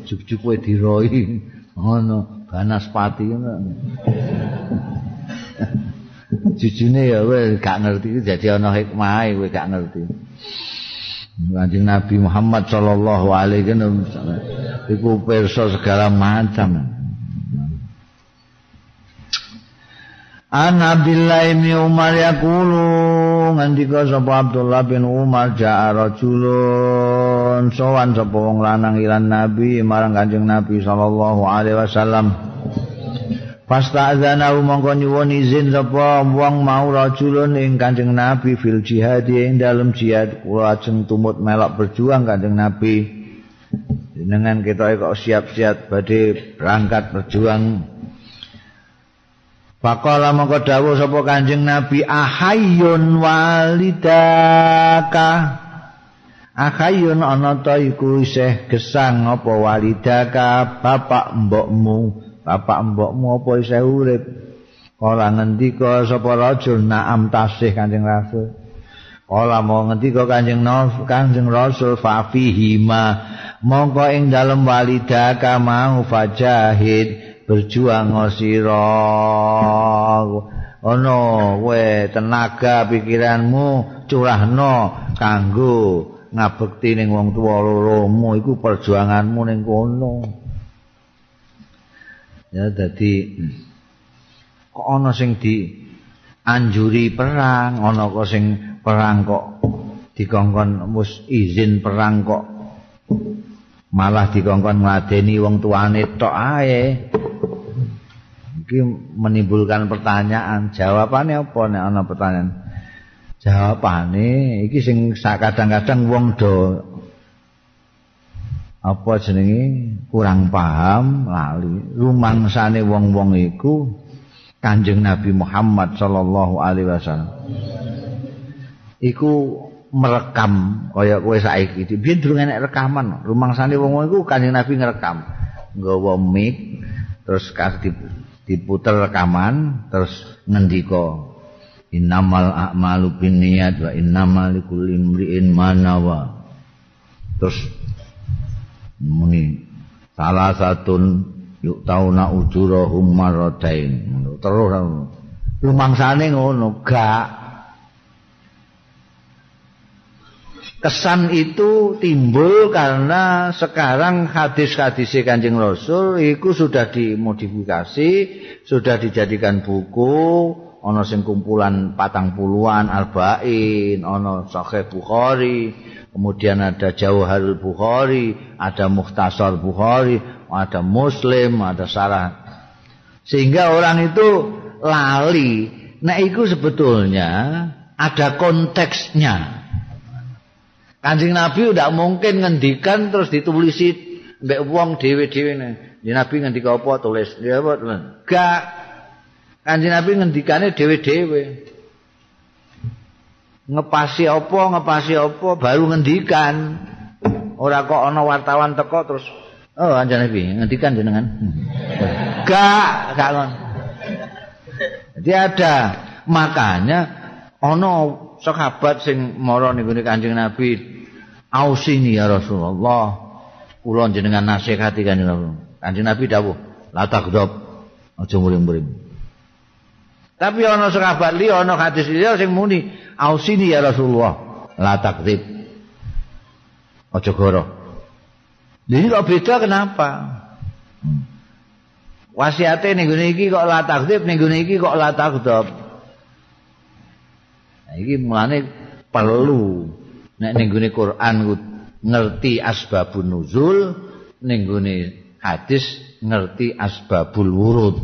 juk-juk kowe diroi. Ngono banaspati ngono. [laughs] Jujune ya kowe gak ngerti dadi ana hikmah kowe gak ngerti. Kanjeng Nabi Muhammad sallallahu alaihi wasallam iku pirsa segala macam An Abdullah bin Umar yaqulu ngandika sapa Abdullah bin Umar ja'a rajulun. Sowan sapa wong lanang ilan Nabi marang Kanjeng Nabi sallallahu alaihi wasallam. Fasta'zana mongko nyuwun izin sapa wong mau rajulun ing Kanjeng Nabi fil jihad ing dalem jihad. Kula ajeng tumut melok berjuang Kanjeng Nabi. Dengan kita kok siap-siap badhe berangkat berjuang Faqala mongko dawuh sapa Kanjeng Nabi ahayyun walidaka. Ahayyun ana ta iku isih gesang apa walidaka? Bapak mbokmu. Bapak mbokmu apa isih urip? Kala ngendika sapa rajul na'am tasih Kanjeng Rasul. Kala mau ngendika Kanjeng Nabi Kanjeng Rasul fa fihi ma mongko ing dalem walidaka mau fajahid berjuang sira. Ana kowe tenaga pikiranmu curahno kanggo ngabekti ning wong tuwa loromu iku perjuanganmu ning kono. Ya dadi kok ana sing di anjuri perang ana kok sing perang kok dikongkon mus izin perang kok malah dikongkon ngladeni wong tuane tok ae. Iki menimbulkan pertanyaan jawabannya apa nek ana pertanyaan? Jawabane iki sing kadang-kadang wong do. Apa jenenge? Kurang paham lali. Rumangsane wong-wong iku Kanjeng Nabi Muhammad sallallahu alaihi wasallam. Iku merekam kaya kowe saiki. Biyen durung enek rekaman rumangsane wong-wong iku Kanjeng Nabi ngrekam nggawa mic terus kasih diputer rekaman terus ngendika innamal a'malu binniyat wa innamal likulli imri'in ma nawa. Terus muni salah satun yuk tauna ujurahum marratain terus lumangsane ngono gak kesan itu timbul karena sekarang hadis-hadis Kanjeng Rasul itu sudah dimodifikasi, sudah dijadikan buku, ana sing kumpulan patang puluhan arba'in, ana Sahih Bukhari, kemudian ada Jauharul Bukhari, ada Mukhtasar Bukhari, ada Muslim, ada Sarah. Sehingga orang itu lali. Nah, itu sebetulnya ada konteksnya. Kanjeng Nabi udah mungkin ngendikan terus ditulisi mbek wong dhewe-dhewe ne. Nabi ngendika apa tulis. Ya apa tulis. Gak. Kanjeng Nabi ngendikane dhewe-dhewe. ngepasi apa ngepasi apa baru ngendikan ora kok ana wartawan teko terus oh anjane piye ngendikan jenengan [laughs] gak gak jadi ada makanya ana sahabat sing mara ning Kanjeng Nabi ausini ya Rasulullah. Kula jenengan nasihati Kanjeng Nabi. Kanjeng Nabi dawuh la takdzab aja muring-muring. Tapi ana sahabat liya ana hadis liya sing muni ausini ya Rasulullah. La takdzib aja goro. Ini kok beda kenapa? Wasiate ning ngene iki kok la takdzib ning ngene iki kok la takdzab nah iki mulane perlu nek ning ngene Quran ngerti asbabun nuzul ning ngene hadis ngerti asbabul wurud.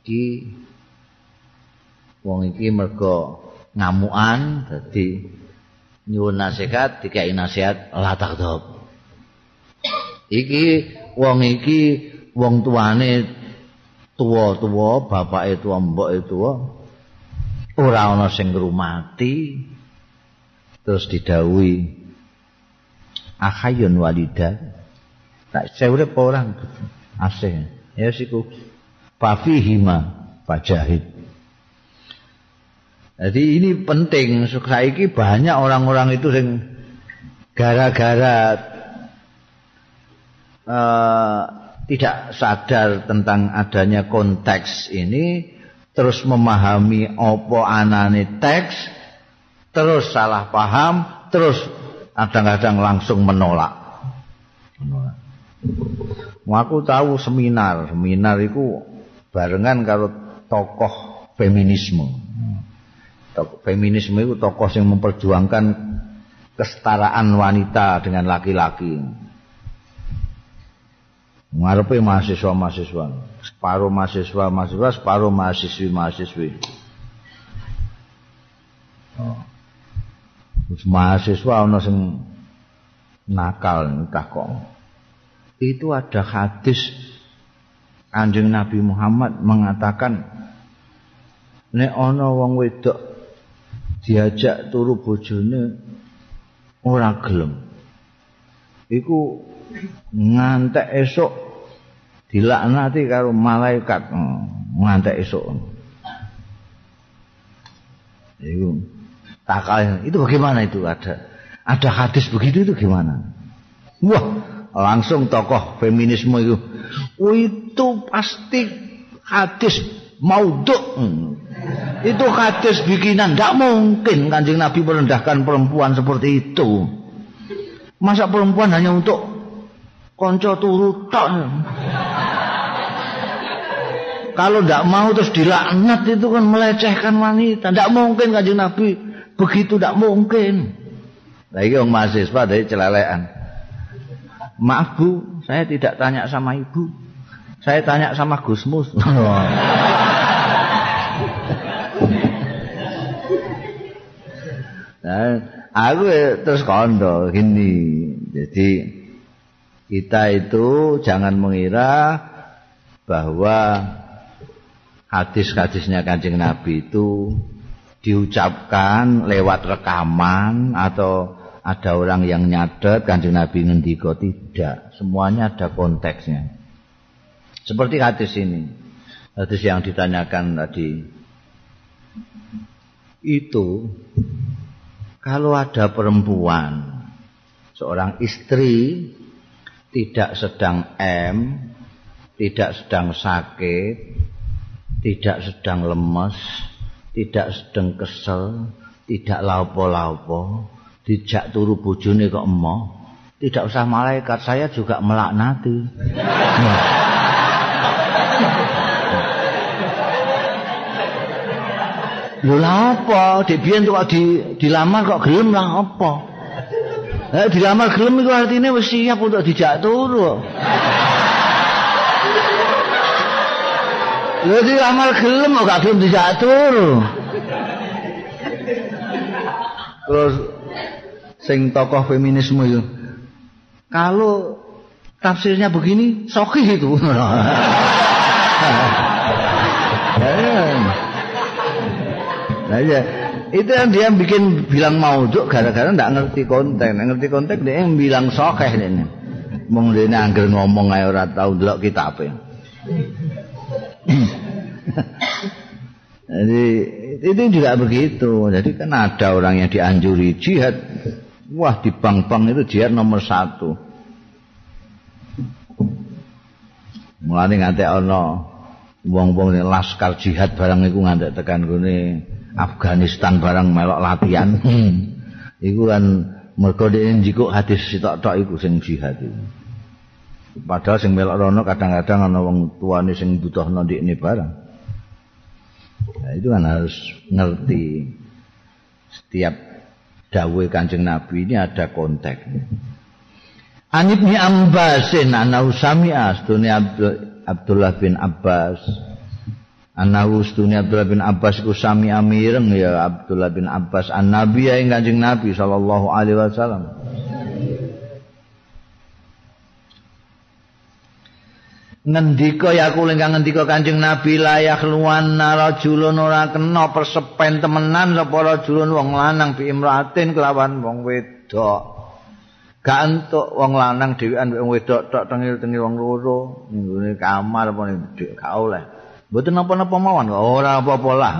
Iki wong iki mergo ngamukan dadi nyuwun nasihat dikai nasihat la takdzab iki wong iki wong tuane tuwa-tuwa bapake tuwa mboke tuwa ora ana sing ngrumati terus didhawuhi akhayun walida. Tak seure orang? Asih. Ya siku fafihima fajahid Jadi ini penting. Saiki banyak orang-orang itu sing gara-gara uh, tidak sadar tentang adanya konteks ini terus memahami apa anane teks terus salah paham terus kadang-kadang langsung menolak. menolak. Aku tahu seminar, seminar itu barengan karo tokoh feminisme. feminisme itu tokoh yang memperjuangkan kesetaraan wanita dengan laki-laki. Ngarepe mahasiswa-mahasiswa, separuh mahasiswa-mahasiswa, separuh mahasiswi-mahasiswi. Oh. Mahasiswa ana sing nakal kok. Itu ada hadis Kanjeng Nabi Muhammad mengatakan nek ana wong wedok diajak turu bojone ora gelem iku ngantek esok dilaknati karo malaikat ngantek esok iku takal itu bagaimana itu? Ada ada hadis begitu itu gimana? Wah langsung tokoh feminisme itu. Oh, itu pasti hadis mauduk. Itu hadis bikinan. Tidak mungkin kanjeng Nabi merendahkan perempuan seperti itu. Masa perempuan hanya untuk konco turu kalau tidak mau terus dilaknat itu kan melecehkan wanita. Tidak mungkin kanjeng Nabi begitu tidak mungkin. Lagi orang mahasiswa dari celelean maaf bu saya tidak tanya sama ibu. Saya tanya sama Gusmus [laughs] Nah, aku terus kondo gini. Jadi kita itu jangan mengira bahwa hadis-hadisnya Kanjeng Nabi itu diucapkan lewat rekaman atau ada orang yang nyadet Kanjeng Nabi ngendika tidak. Semuanya ada konteksnya. Seperti hadis ini. Hadis yang ditanyakan tadi itu kalau ada perempuan seorang istri tidak sedang M tidak sedang sakit tidak sedang lemes tidak sedang kesel tidak laupo-laupo dijak turu bojone kok emoh tidak usah malaikat saya juga melaknati Lho lha apa? Dik biyen kok di dilamar kok gelem lah apa? Eh dilamar gelem iku artine wis siap untuk dijak turu. Lho dilamar gelem kok gak gelem dijak turu. Terus sing tokoh feminisme itu kalau tafsirnya begini sokih itu. [laughs] Ya, itu yang dia bikin bilang mauduk gara-gara ndak ngerti konten ngerti konten dia yang bilang sokeh ini mong dene angger ngomong ae ora tau ndelok kitabe [coughs] jadi itu juga begitu. Jadi kan ada orang yang dianjuri jihad. Wah di bank-bank itu jihad nomor satu. Mulane ngantek ana wong-wong laskar jihad barang iku ngantek tekan gone Afghanistan barang melok latihan. [coughs] Iku kan mergo dhewe njikuk hadis sitok-tok iku sing jihad iku padahal sing melok rono kadang-kadang ana wong tuane sing butuhno ndikne barang. Nah, itu kan harus ngerti. Setiap dawuh Kanjeng Nabi ini ada konteks. Anib ni Ambasin ana usami'a dunia Abdullah bin Abbas. Anahu dunia Abdullah bin Abbas iku sami amireng ya Abdullah bin Abbas an Nabi ya Kanjeng Nabi sallallahu alaihi wasallam ngendika ya aku lengkang ngendika Kanjeng Nabi layak luan rajulun ora kena persepen temenan sapa rajulun wong lanang bi imratin kelawan wong wedok. Gak entuk wong lanang dhewean wong wedok tok tengil-tengil wong loro ning kamar apa ning gak oleh. Mboten napa-napa mawon ora apa-apa lah.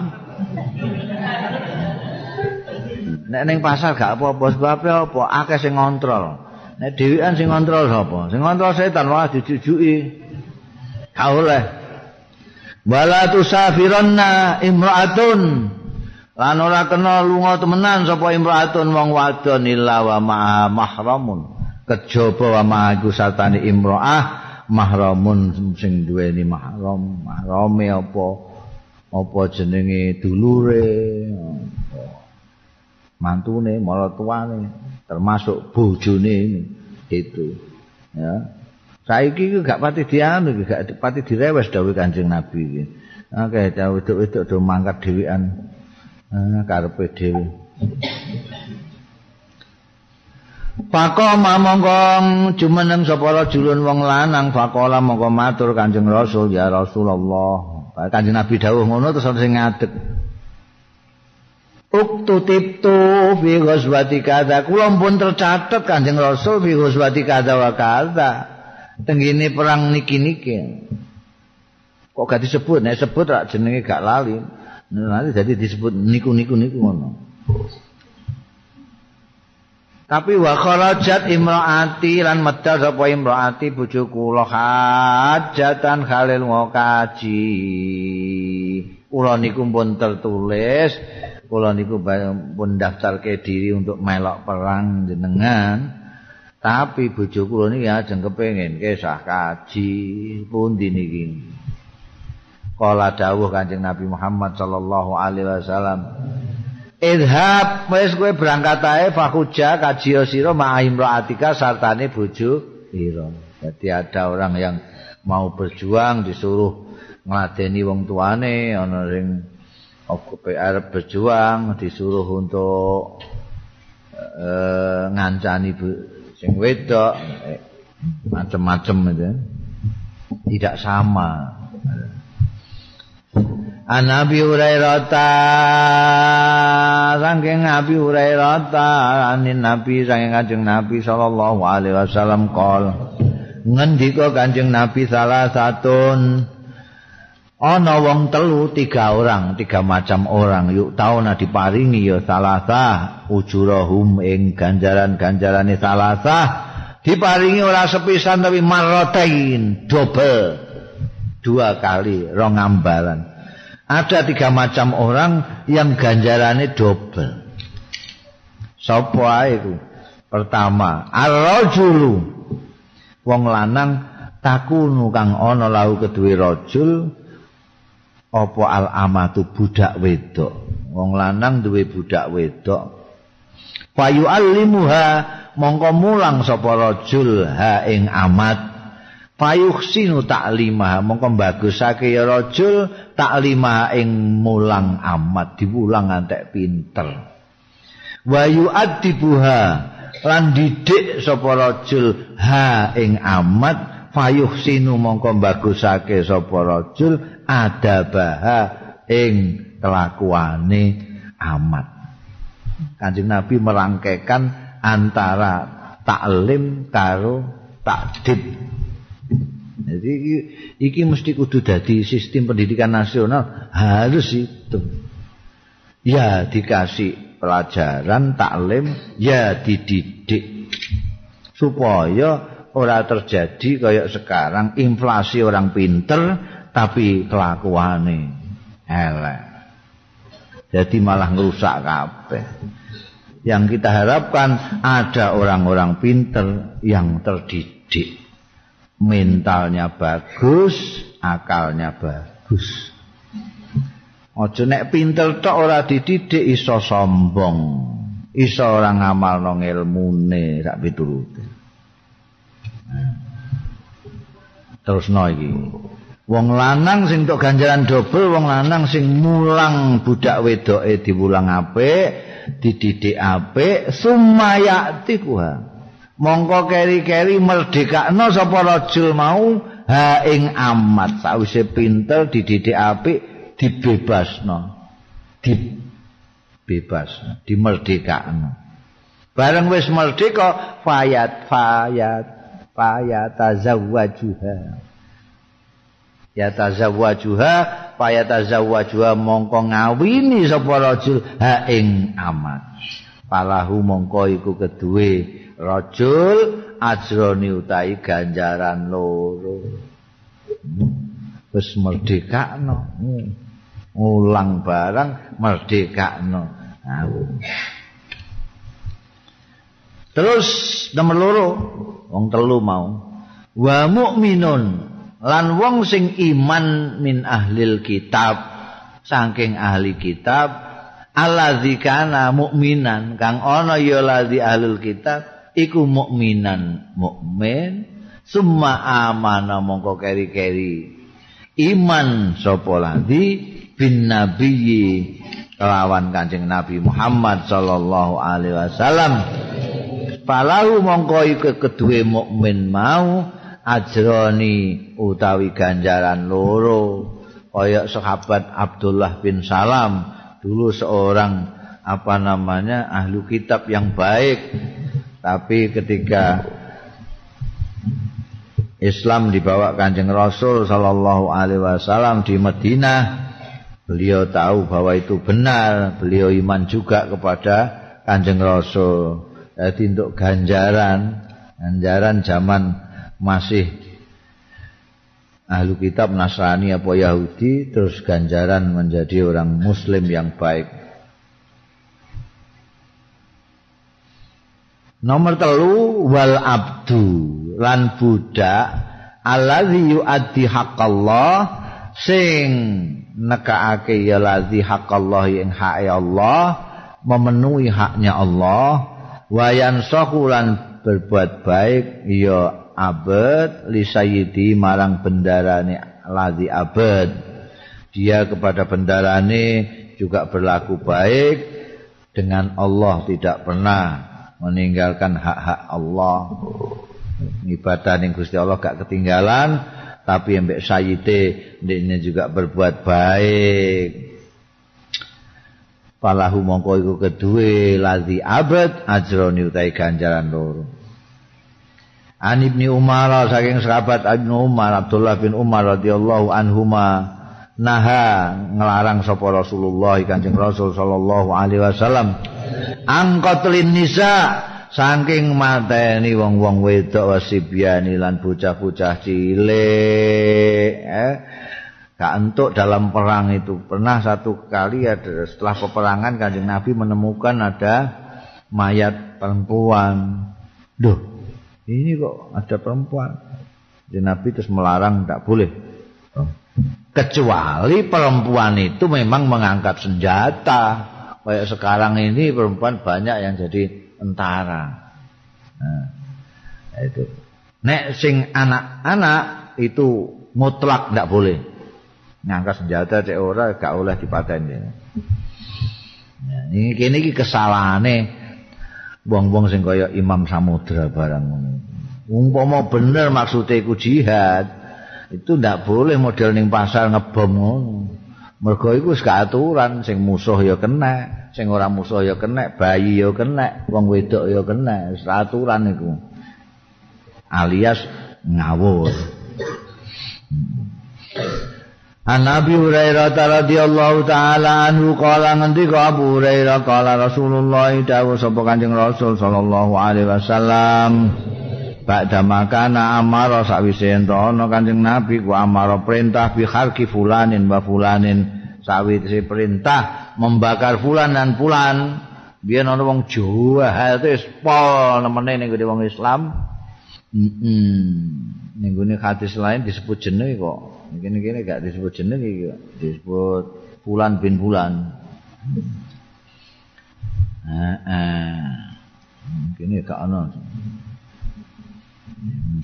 Nek ning pasar gak apa-apa sebab apa? Akeh sing ngontrol. Nek dhewean sing ngontrol sapa? Sing ngontrol setan wah dijujuki oleh. Wala tusafiranna imra'atun. Lan ora kena lunga temenan sapa imraatun wong wadon illa wa ma mahramun. Kejaba wa ma iku satane imraah mahramun sing duweni mahram. Mahrame apa? Apa jenenge dulure? Mantune maratuane termasuk bojone itu ya saiki gak pati dianu gak pati direwes dawuh Kanjeng Nabi iki Oke, dawuh wedok-wedok do mangkat dhewean. Ah, karepe dhewe. Pako mamongkong jumeneng sapa rajulun wong lanang fakola mongko matur Kanjeng Rasul ya Rasulullah. Kanjeng Nabi dawuh ngono terus sing ngadeg. Uktu tiptu fi ghazwati kadza. Kula pun tercatet Kanjeng Rasul fi ghazwati kadza wa kadza. Tenggine perang niki-niki. Kok gak disebut? Nek sebut rak jenenge gak lali. nanti jadi disebut niku niku niku ngono. Tapi wa kharajat imraati lan medal sapa imraati bojo kula hajatan khalil kaji. Kula niku pun tertulis, kula niku pun daftarke diri untuk melok perang jenengan. Tapi bojo kula niki ajeng kepengin kesah kaji pun diniki. Kala dawuh Kanjeng Nabi Muhammad sallallahu alaihi wasallam. Idhab wis kowe berangkat ae fakuja kaji sira ma'im ra'atika sartane bojo ira. Jadi ada orang yang mau berjuang disuruh ngladeni wong tuane ana sing arep berjuang disuruh untuk uh, ngancani sing wedok eh, macam-macam itu. Tidak sama. An Nabi Hurairah ta saking Nabi Hurairah ta anin Nabi saking Kanjeng Nabi sallallahu alaihi wasallam kol ngendika Kanjeng Nabi salah satun ana wong telu tiga orang tiga macam orang yuk tauna diparingi ya salah sah ujurahum ing ganjaran-ganjarane salah sah diparingi ora sepisan tapi marratain double dua kali rong ambalan Ada tiga macam orang yang ganjarannya double. Sopo itu? Pertama, ar-rajulu. Wong lanang takunu kang ana lahu kedue rajul apa al-amatu budak wedok. Wong lanang duwe budak wedok. Fayu alimuha mongko mulang sapa rajul ha ing amat Fayuhsinu taklimah mongko bagusake ya rajul taklimah ing mulang amat diwulang antek pinter. Wa yu'addibuha lan didik sapa rajul ha ing amat fayuhsinu mongko bagusake sapa rajul adabaha ing kelakuane amat. Kanjeng Nabi merangkaikan antara taklim karo takdib. Jadi iki mesti kudu dadi sistem pendidikan nasional harus itu. Ya dikasih pelajaran taklim, ya dididik supaya ora terjadi kayak sekarang inflasi orang pinter tapi kelakuane elek. Jadi malah ngerusak kabeh. Yang kita harapkan ada orang-orang pinter yang terdidik. Mentalnya bagus, akalnya bagus. Ojo nek pinter tok ora dididik iso sombong. Iso orang ngamal nang ilmune sak. Terus no iki. Wong lanang sing tok ganjaran dobel, wong lanang sing mulang budak wedoke diwulang apik, dididik apik, sumayati kuha. Mongko keri-keri merdekakno sapa rajul mau ha ing amat sawise pinter dididik apik dibebasno. Dibebasno, dimerdekakno. Bareng wis merdeka fayat fayat fayat tazawwajuha. ya tazawwajuha fa ya tazawwajuha mongko ngawini sapa rajul ha ing amat palahu mongko iku keduwe rajul ajroni utahi ganjaran loro. Wis merdekakno. Ulang barang merdekakno terus nomor loro wong telu mau. Wa mukminun lan wong sing iman min ahlil kitab. Saking ahli kitab allazi kana mukminan kang ana ya lazi ahlul kitab iku mukminan mukmin summa amana mongko keri-keri. Iman sapa lazi bin nabiyyi kelawan kanjeng nabi Muhammad sallallahu alaihi wasallam Palahu mongko iku kedue mukmin mau ajroni utawi ganjaran loro. Kaya sahabat Abdullah bin Salam dulu seorang apa namanya ahlu kitab yang baik. Tapi ketika Islam dibawa kanjeng Rasul Sallallahu Alaihi Wasallam di Madinah beliau tahu bahwa itu benar. Beliau iman juga kepada kanjeng Rasul jadi untuk ganjaran ganjaran zaman masih ahlu kitab Nasrani apa Yahudi terus ganjaran menjadi orang muslim yang baik. Nomor telu wal abdu lan budak alladhi yuaddi haqqallah sing nekaake ya ladzi haqqallah yang hak Allah memenuhi haknya Allah wayan sokulan berbuat baik ya abad li sayyidi marang bendarane ladzi abad dia kepada bendarane juga berlaku baik. Dengan Allah tidak pernah meninggalkan hak-hak Allah. Ibadah ning Gusti Allah gak ketinggalan. Tapi mbek sayyide ini juga berbuat baik Palahu mongko iku kedue ladzi abad ajroni utai ganjaran loro. An Ibni Umar saking sahabat Ibnu Umar Abdullah bin Umar radhiyallahu anhuma naha ngelarang sapa Rasulullah Kanjeng Rasul sallallahu alaihi wasallam angkotlin nisa saking mateni wong-wong wedok wasibiani lan bocah-bocah cilik. Eh gak entuk dalam perang itu pernah satu kali ada setelah peperangan Kanjeng Nabi menemukan ada mayat perempuan duh ini kok ada perempuan. Jadi Nabi terus melarang tidak boleh. Kecuali perempuan itu memang mengangkat senjata. Kayak sekarang ini perempuan banyak yang jadi tentara. Nah, itu. Nek sing anak-anak itu mutlak tidak boleh. Ngangkat senjata cek ora gak oleh dipateni. Nah, ini kini kesalahannya wong-wong sing kaya Imam Samudra barang ngono. Umpama bener maksude iku jihad, itu ndak boleh model ning pasar ngebom ngono. Mergo iku wis aturan sing musuh ya kena. sing ora musuh ya kena, bayi ya kena, wong wedok ya kena, aturan iku. Alias ngawur. An Nabi Hurairah radhiyallahu taala anhu kala ngendika Abu Hurairah? Kala Rasulullah dawuh sapa Kanjeng Rasul sallallahu alaihi wasallam Ba'da makana amara sawise ento ana Kanjeng Nabi ku amara perintah bi kharki fulanin wa fulanin. Sawise perintah membakar fulan dan fulan. Biyen ana wong Jawa wis pol nemene ning wong Islam. Heeh ning gone hadis lain disebut jeneng kok Gini-gini gak disebut jeneng iki, disebut bulan bin bulan. Heeh. Gini gak ono.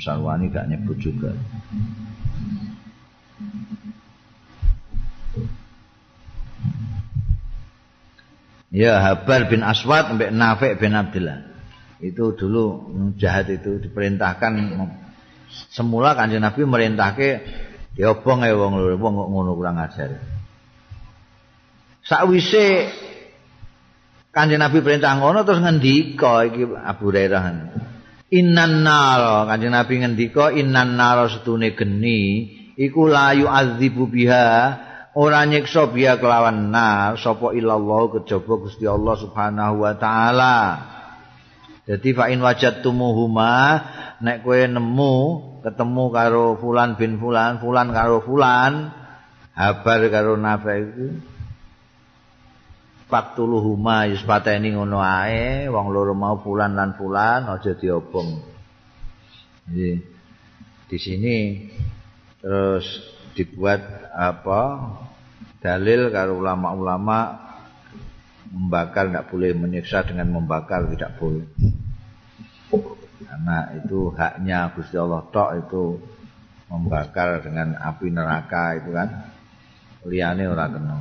Sarwani gak nyebut juga. Ya Habar bin Aswad sampai Nafek bin Abdullah. Itu dulu jahat itu diperintahkan semula kanjeng Nabi merintahke diobong ae wong loro? Wong kok ngono kurang ajar? Sakwise kanjeng nabi perintah ngono terus ngendika iki Abu Hurairah. Innan nar kanjeng nabi ngendika innan nar setune geni iku layu azibu biha ora nyiksa biha kelawan nar sapa illallah kejaba Gusti Allah Subhanahu wa taala. Jadi fa in wajadtumuhuma nek kowe nemu ketemu karo fulan bin fulan, fulan karo fulan, habar karo nafa iku. Faktuluhuma yus pateni ngono ae, wong loro mau fulan lan fulan aja diobong. Jadi di sini terus dibuat apa dalil karo ulama-ulama membakar tidak boleh menyiksa dengan membakar tidak boleh karena itu haknya Gusti Allah tok itu membakar dengan api neraka itu kan. Liane ora kena.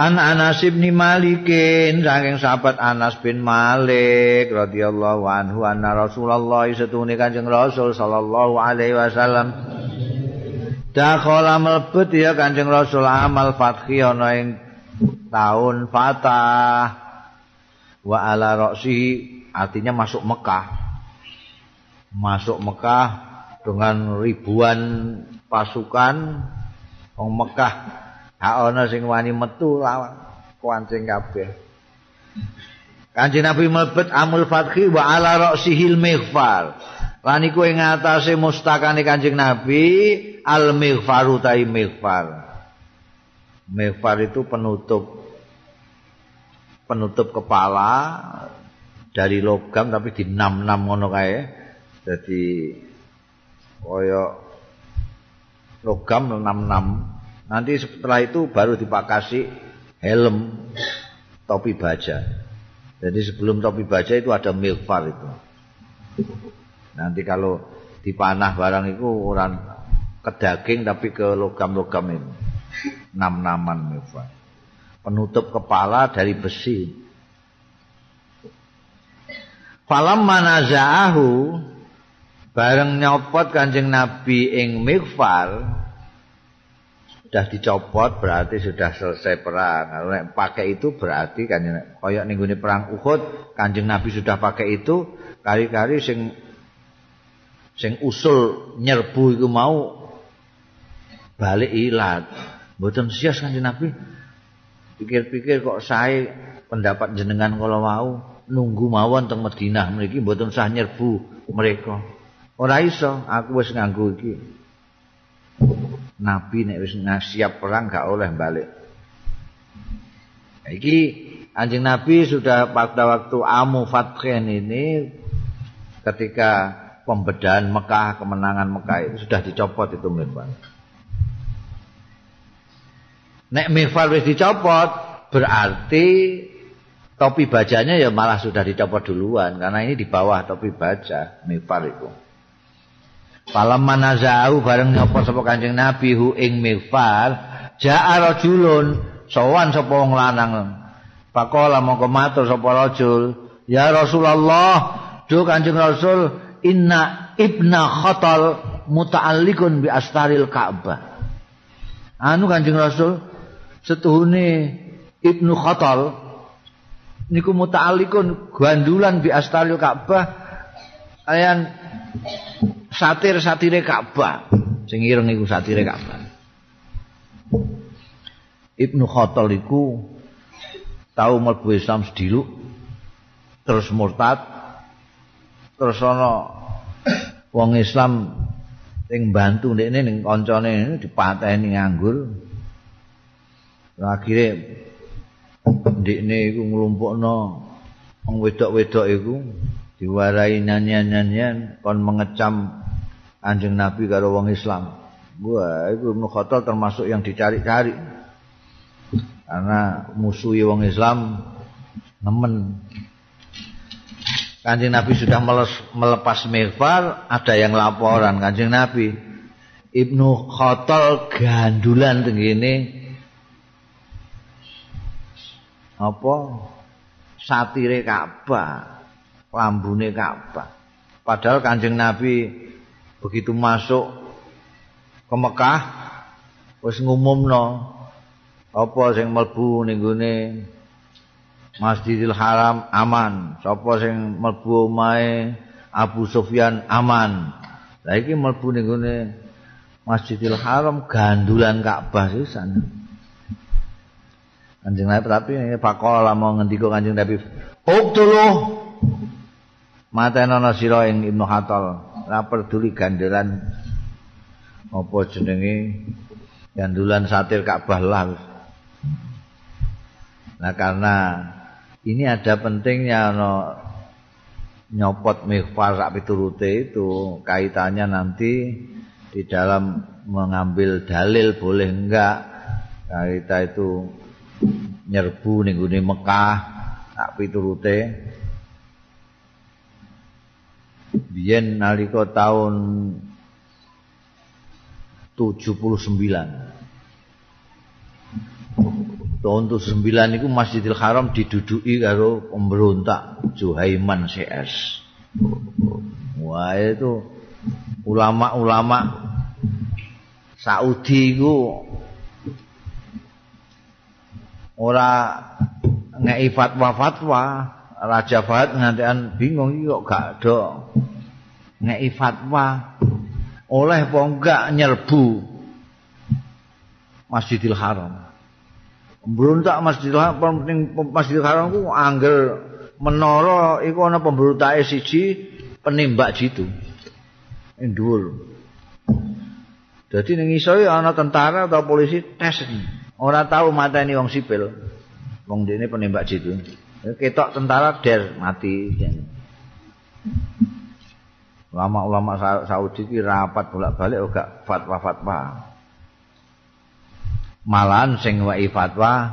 An Anas bin Malikin saking sahabat Anas bin Malik radhiyallahu anhu anna Rasulullah setune Kanjeng Rasul sallallahu alaihi wasallam Dakhala mlebet ya Kanjeng Rasul amal fathi ana ing tahun fatah wa ala roksi artinya masuk Mekah. Masuk Mekah dengan ribuan pasukan. Wong Mekah hak ana sing wani metu lawan kuancing kabeh. Kanjeng Nabi mlebet amul fathi wa ala hil mighfar. Lan iku ing ngatasé mustakane Kanjeng Nabi al mighfaru tai mighfar. Mighfar itu penutup penutup kepala dari logam tapi di enam enam ngono kae. Jadi koyo logam enam enam nanti setelah itu baru dipakasi helm topi baja. Jadi sebelum topi baja itu ada milfar itu. Nanti kalau dipanah barang itu orang ke daging tapi ke logam logam ini. Enam naman milfar penutup kepala dari besi. Falam manaza'ahu bareng nyopot Kanjeng Nabi ing mikfar sudah dicopot berarti sudah selesai perang. Kalau pakai itu berarti kan koyok ning perang Uhud Kanjeng Nabi sudah pakai itu kali-kali sing sing usul nyerbu iku mau balik ilat. Mboten sias Kanjeng Nabi pikir-pikir kok saya pendapat jenengan kalau mau nunggu mawon teng Madinah mriki mboten sah nyerbu mereka. Ora iso, aku wis nganggo iki. Nabi nek wis siap perang gak oleh balik. Iki anjing Nabi sudah pada waktu Amu Fathen ini ketika pembedahan Mekah, kemenangan Mekah itu sudah dicopot itu Mirwan. Nek mifal wis dicopot, berarti topi bajanya ya malah sudah dicopot duluan karena ini di bawah topi baja mifal itu. Falam manazau bareng nyopot sapa Kanjeng Nabi hu ing mifal, ja'a rajulun sowan sapa wong lanang. Pakola mongko matur sapa rajul, "Ya Rasulullah, do Kanjeng Rasul, inna ibna khatal muta'alliqun bi astaril Ka'bah." Anu Kanjeng Rasul, setuhune Ibnu Khattal niku muta'alliqun gandulan bi astaril Ka'bah ayan satir-satire Ka'bah. Sing ireng iku satire Ka'bah. Ibnu Khattal iku tau mlebu Islam sediluk terus murtad terus ana wong Islam sing bantu ndekne ning kancane dipateni nganggur. Akhire ndekne iku nglumpukno wong wedok-wedok iku diwarai nyanyian-nyanyian kon mengecam anjing Nabi karo wong Islam. Wah, itu Ibnu Khattab termasuk yang dicari-cari. Karena musuhi wong Islam nemen. Kanjeng Nabi sudah melepas mighfar, ada yang laporan Kanjeng Nabi Ibnu Khattab gandulan tenggene apa satire Ka'bah, lambune Ka'bah. Padahal Kanjeng Nabi begitu masuk ke Mekah wis ngumumno apa sing mlebu ning gone Masjidil Haram aman, sapa sing mlebu omahe Abu Sufyan aman. Lah iki mlebu ning gone Masjidil Haram gandulan Ka'bah sisan. Kanjeng Nabi tapi pakola mau ngendika Kanjeng Nabi. Uktulu Matenono sira ing Ibnu Hatal ora peduli gandelan. Apa jenenge? Gandulan satir Ka'bah lah. Nah karena ini ada pentingnya no nyopot mighfar sak piturute itu kaitannya nanti di dalam mengambil dalil boleh enggak. Kita itu nyerbu ning Mekah tak piturute. Biyen nalika taun 79 tahun 79 itu Masjidil Haram diduduki karo pemberontak Juhaiman CS wah itu ulama-ulama Saudi itu ora ngei fatwa-fatwa Raja Fahad ngantian bingung iki kok gak ada ngei fatwa? Oleh apa enggak nyerbu Masjidil Haram? Pemberontak Masjidil Haram penting Masjidil Haram ku angger menara iku ana pemberontake siji penimbak jitu. Ing dhuwur. Dadi ning iso ana tentara atau polisi tes iki ora tahu mateni wong sipil. Wong dene penembak jitu. Ketok tentara der mati. Ulama-ulama Saudi ki rapat bolak-balik ora fatwa-fatwa. Malahan sing wae fatwa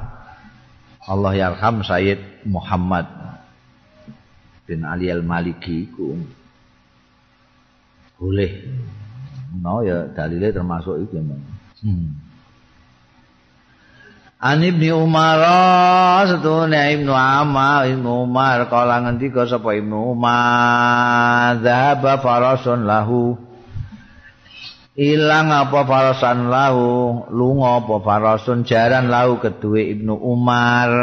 Allah yarham Sayyid Muhammad bin Ali al-Maliki ku boleh no ya dalile termasuk itu hmm. An Ibnu Umar satune Ibnu Amr Ibnu Umar kala ngendika sapa Ibnu Umar? Zahaba farasun lahu. Ilang apa farasan lahu? Lunga apa farasun? Jaran lahu kedue Ibnu Umar.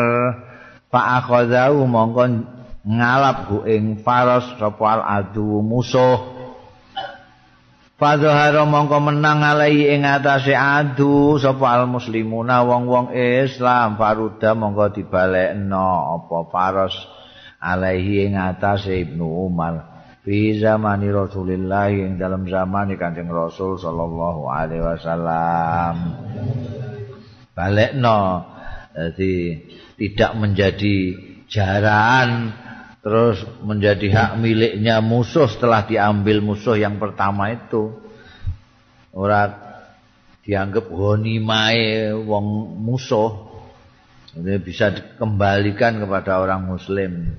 Fa akhadhu mongko ngalap ku ing faras sapa al adu musuh Fadhahara mongko menang alai ing atase adu sapa al muslimuna wong-wong Islam faruda mongko dibalekno apa faros alaihi ing atase Ibnu Umar. Fi zamani Rasulillah ing dalam zaman Kanjeng Rasul sallallahu alaihi wasallam. Balekno jadi tidak menjadi jaran terus menjadi hak miliknya musuh setelah diambil musuh yang pertama itu. Ora dianggap ghanimae wong musuh. Ini bisa dikembalikan kepada orang muslim.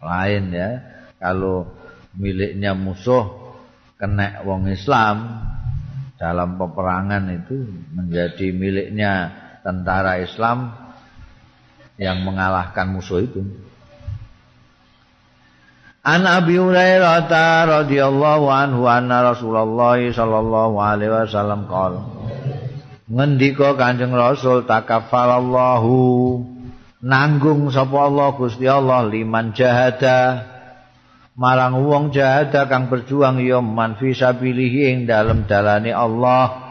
Lain ya kalau miliknya musuh kena wong Islam dalam peperangan itu menjadi miliknya tentara Islam yang mengalahkan musuh itu An Abi Hurairah radhiyallahu anhu anna Rasulullah sallallahu alaihi wasallam qol Ngendika Kanjeng Rasul takaffalallahu nanggung sapa Allah Gusti Allah liman jahada marang wong jahada kang berjuang ya man fisabilihi ing dalem dalane Allah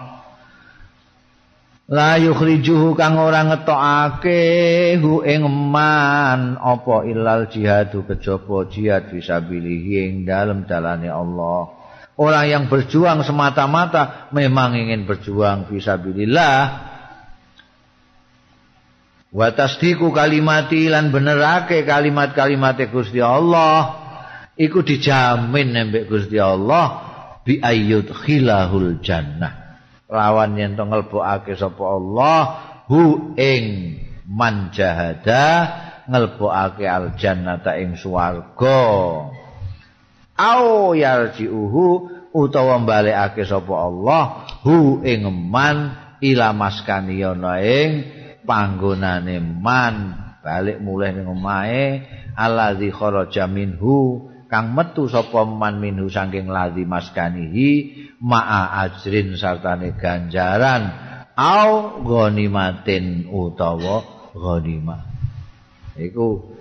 la yukhrijuhu kang ora ngetokake hu ing man apa ilal jihadu kejaba jihad fisabilihi ing dalem dalane Allah. Orang yang berjuang semata-mata memang ingin berjuang fisabilillah. Wa tasdiqu kalimati lan benerake kalimat-kalimat Gusti Allah. Iku dijamin nembek Gusti Allah bi ayyud khilahul jannah lawan yen to nglebokake sapa Allah hu ing man jahada nglebokake al jannata ing swarga. Au yarjiuhu utawa balekake sapa Allah hu ing man ila maskani ing panggonane man. Balik mulih ning omahe allazi kharaja minhu kang metu sapa man minhu saking ladzi maskanihi ma'a ajrin sartane ganjaran au ghanimatin utawa ghanimah. Iku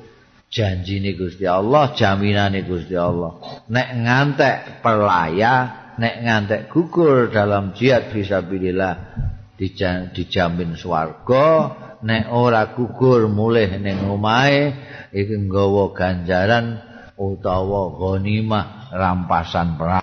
janjine Gusti Allah jaminane Gusti Allah. Nek ngantek pelaya nek ngantek gugur dalam jihad fisabilillah dijamin swarga. Nek ora gugur mulih ning omahe iki nggawa ganjaran utawa ghanimah rampasan perang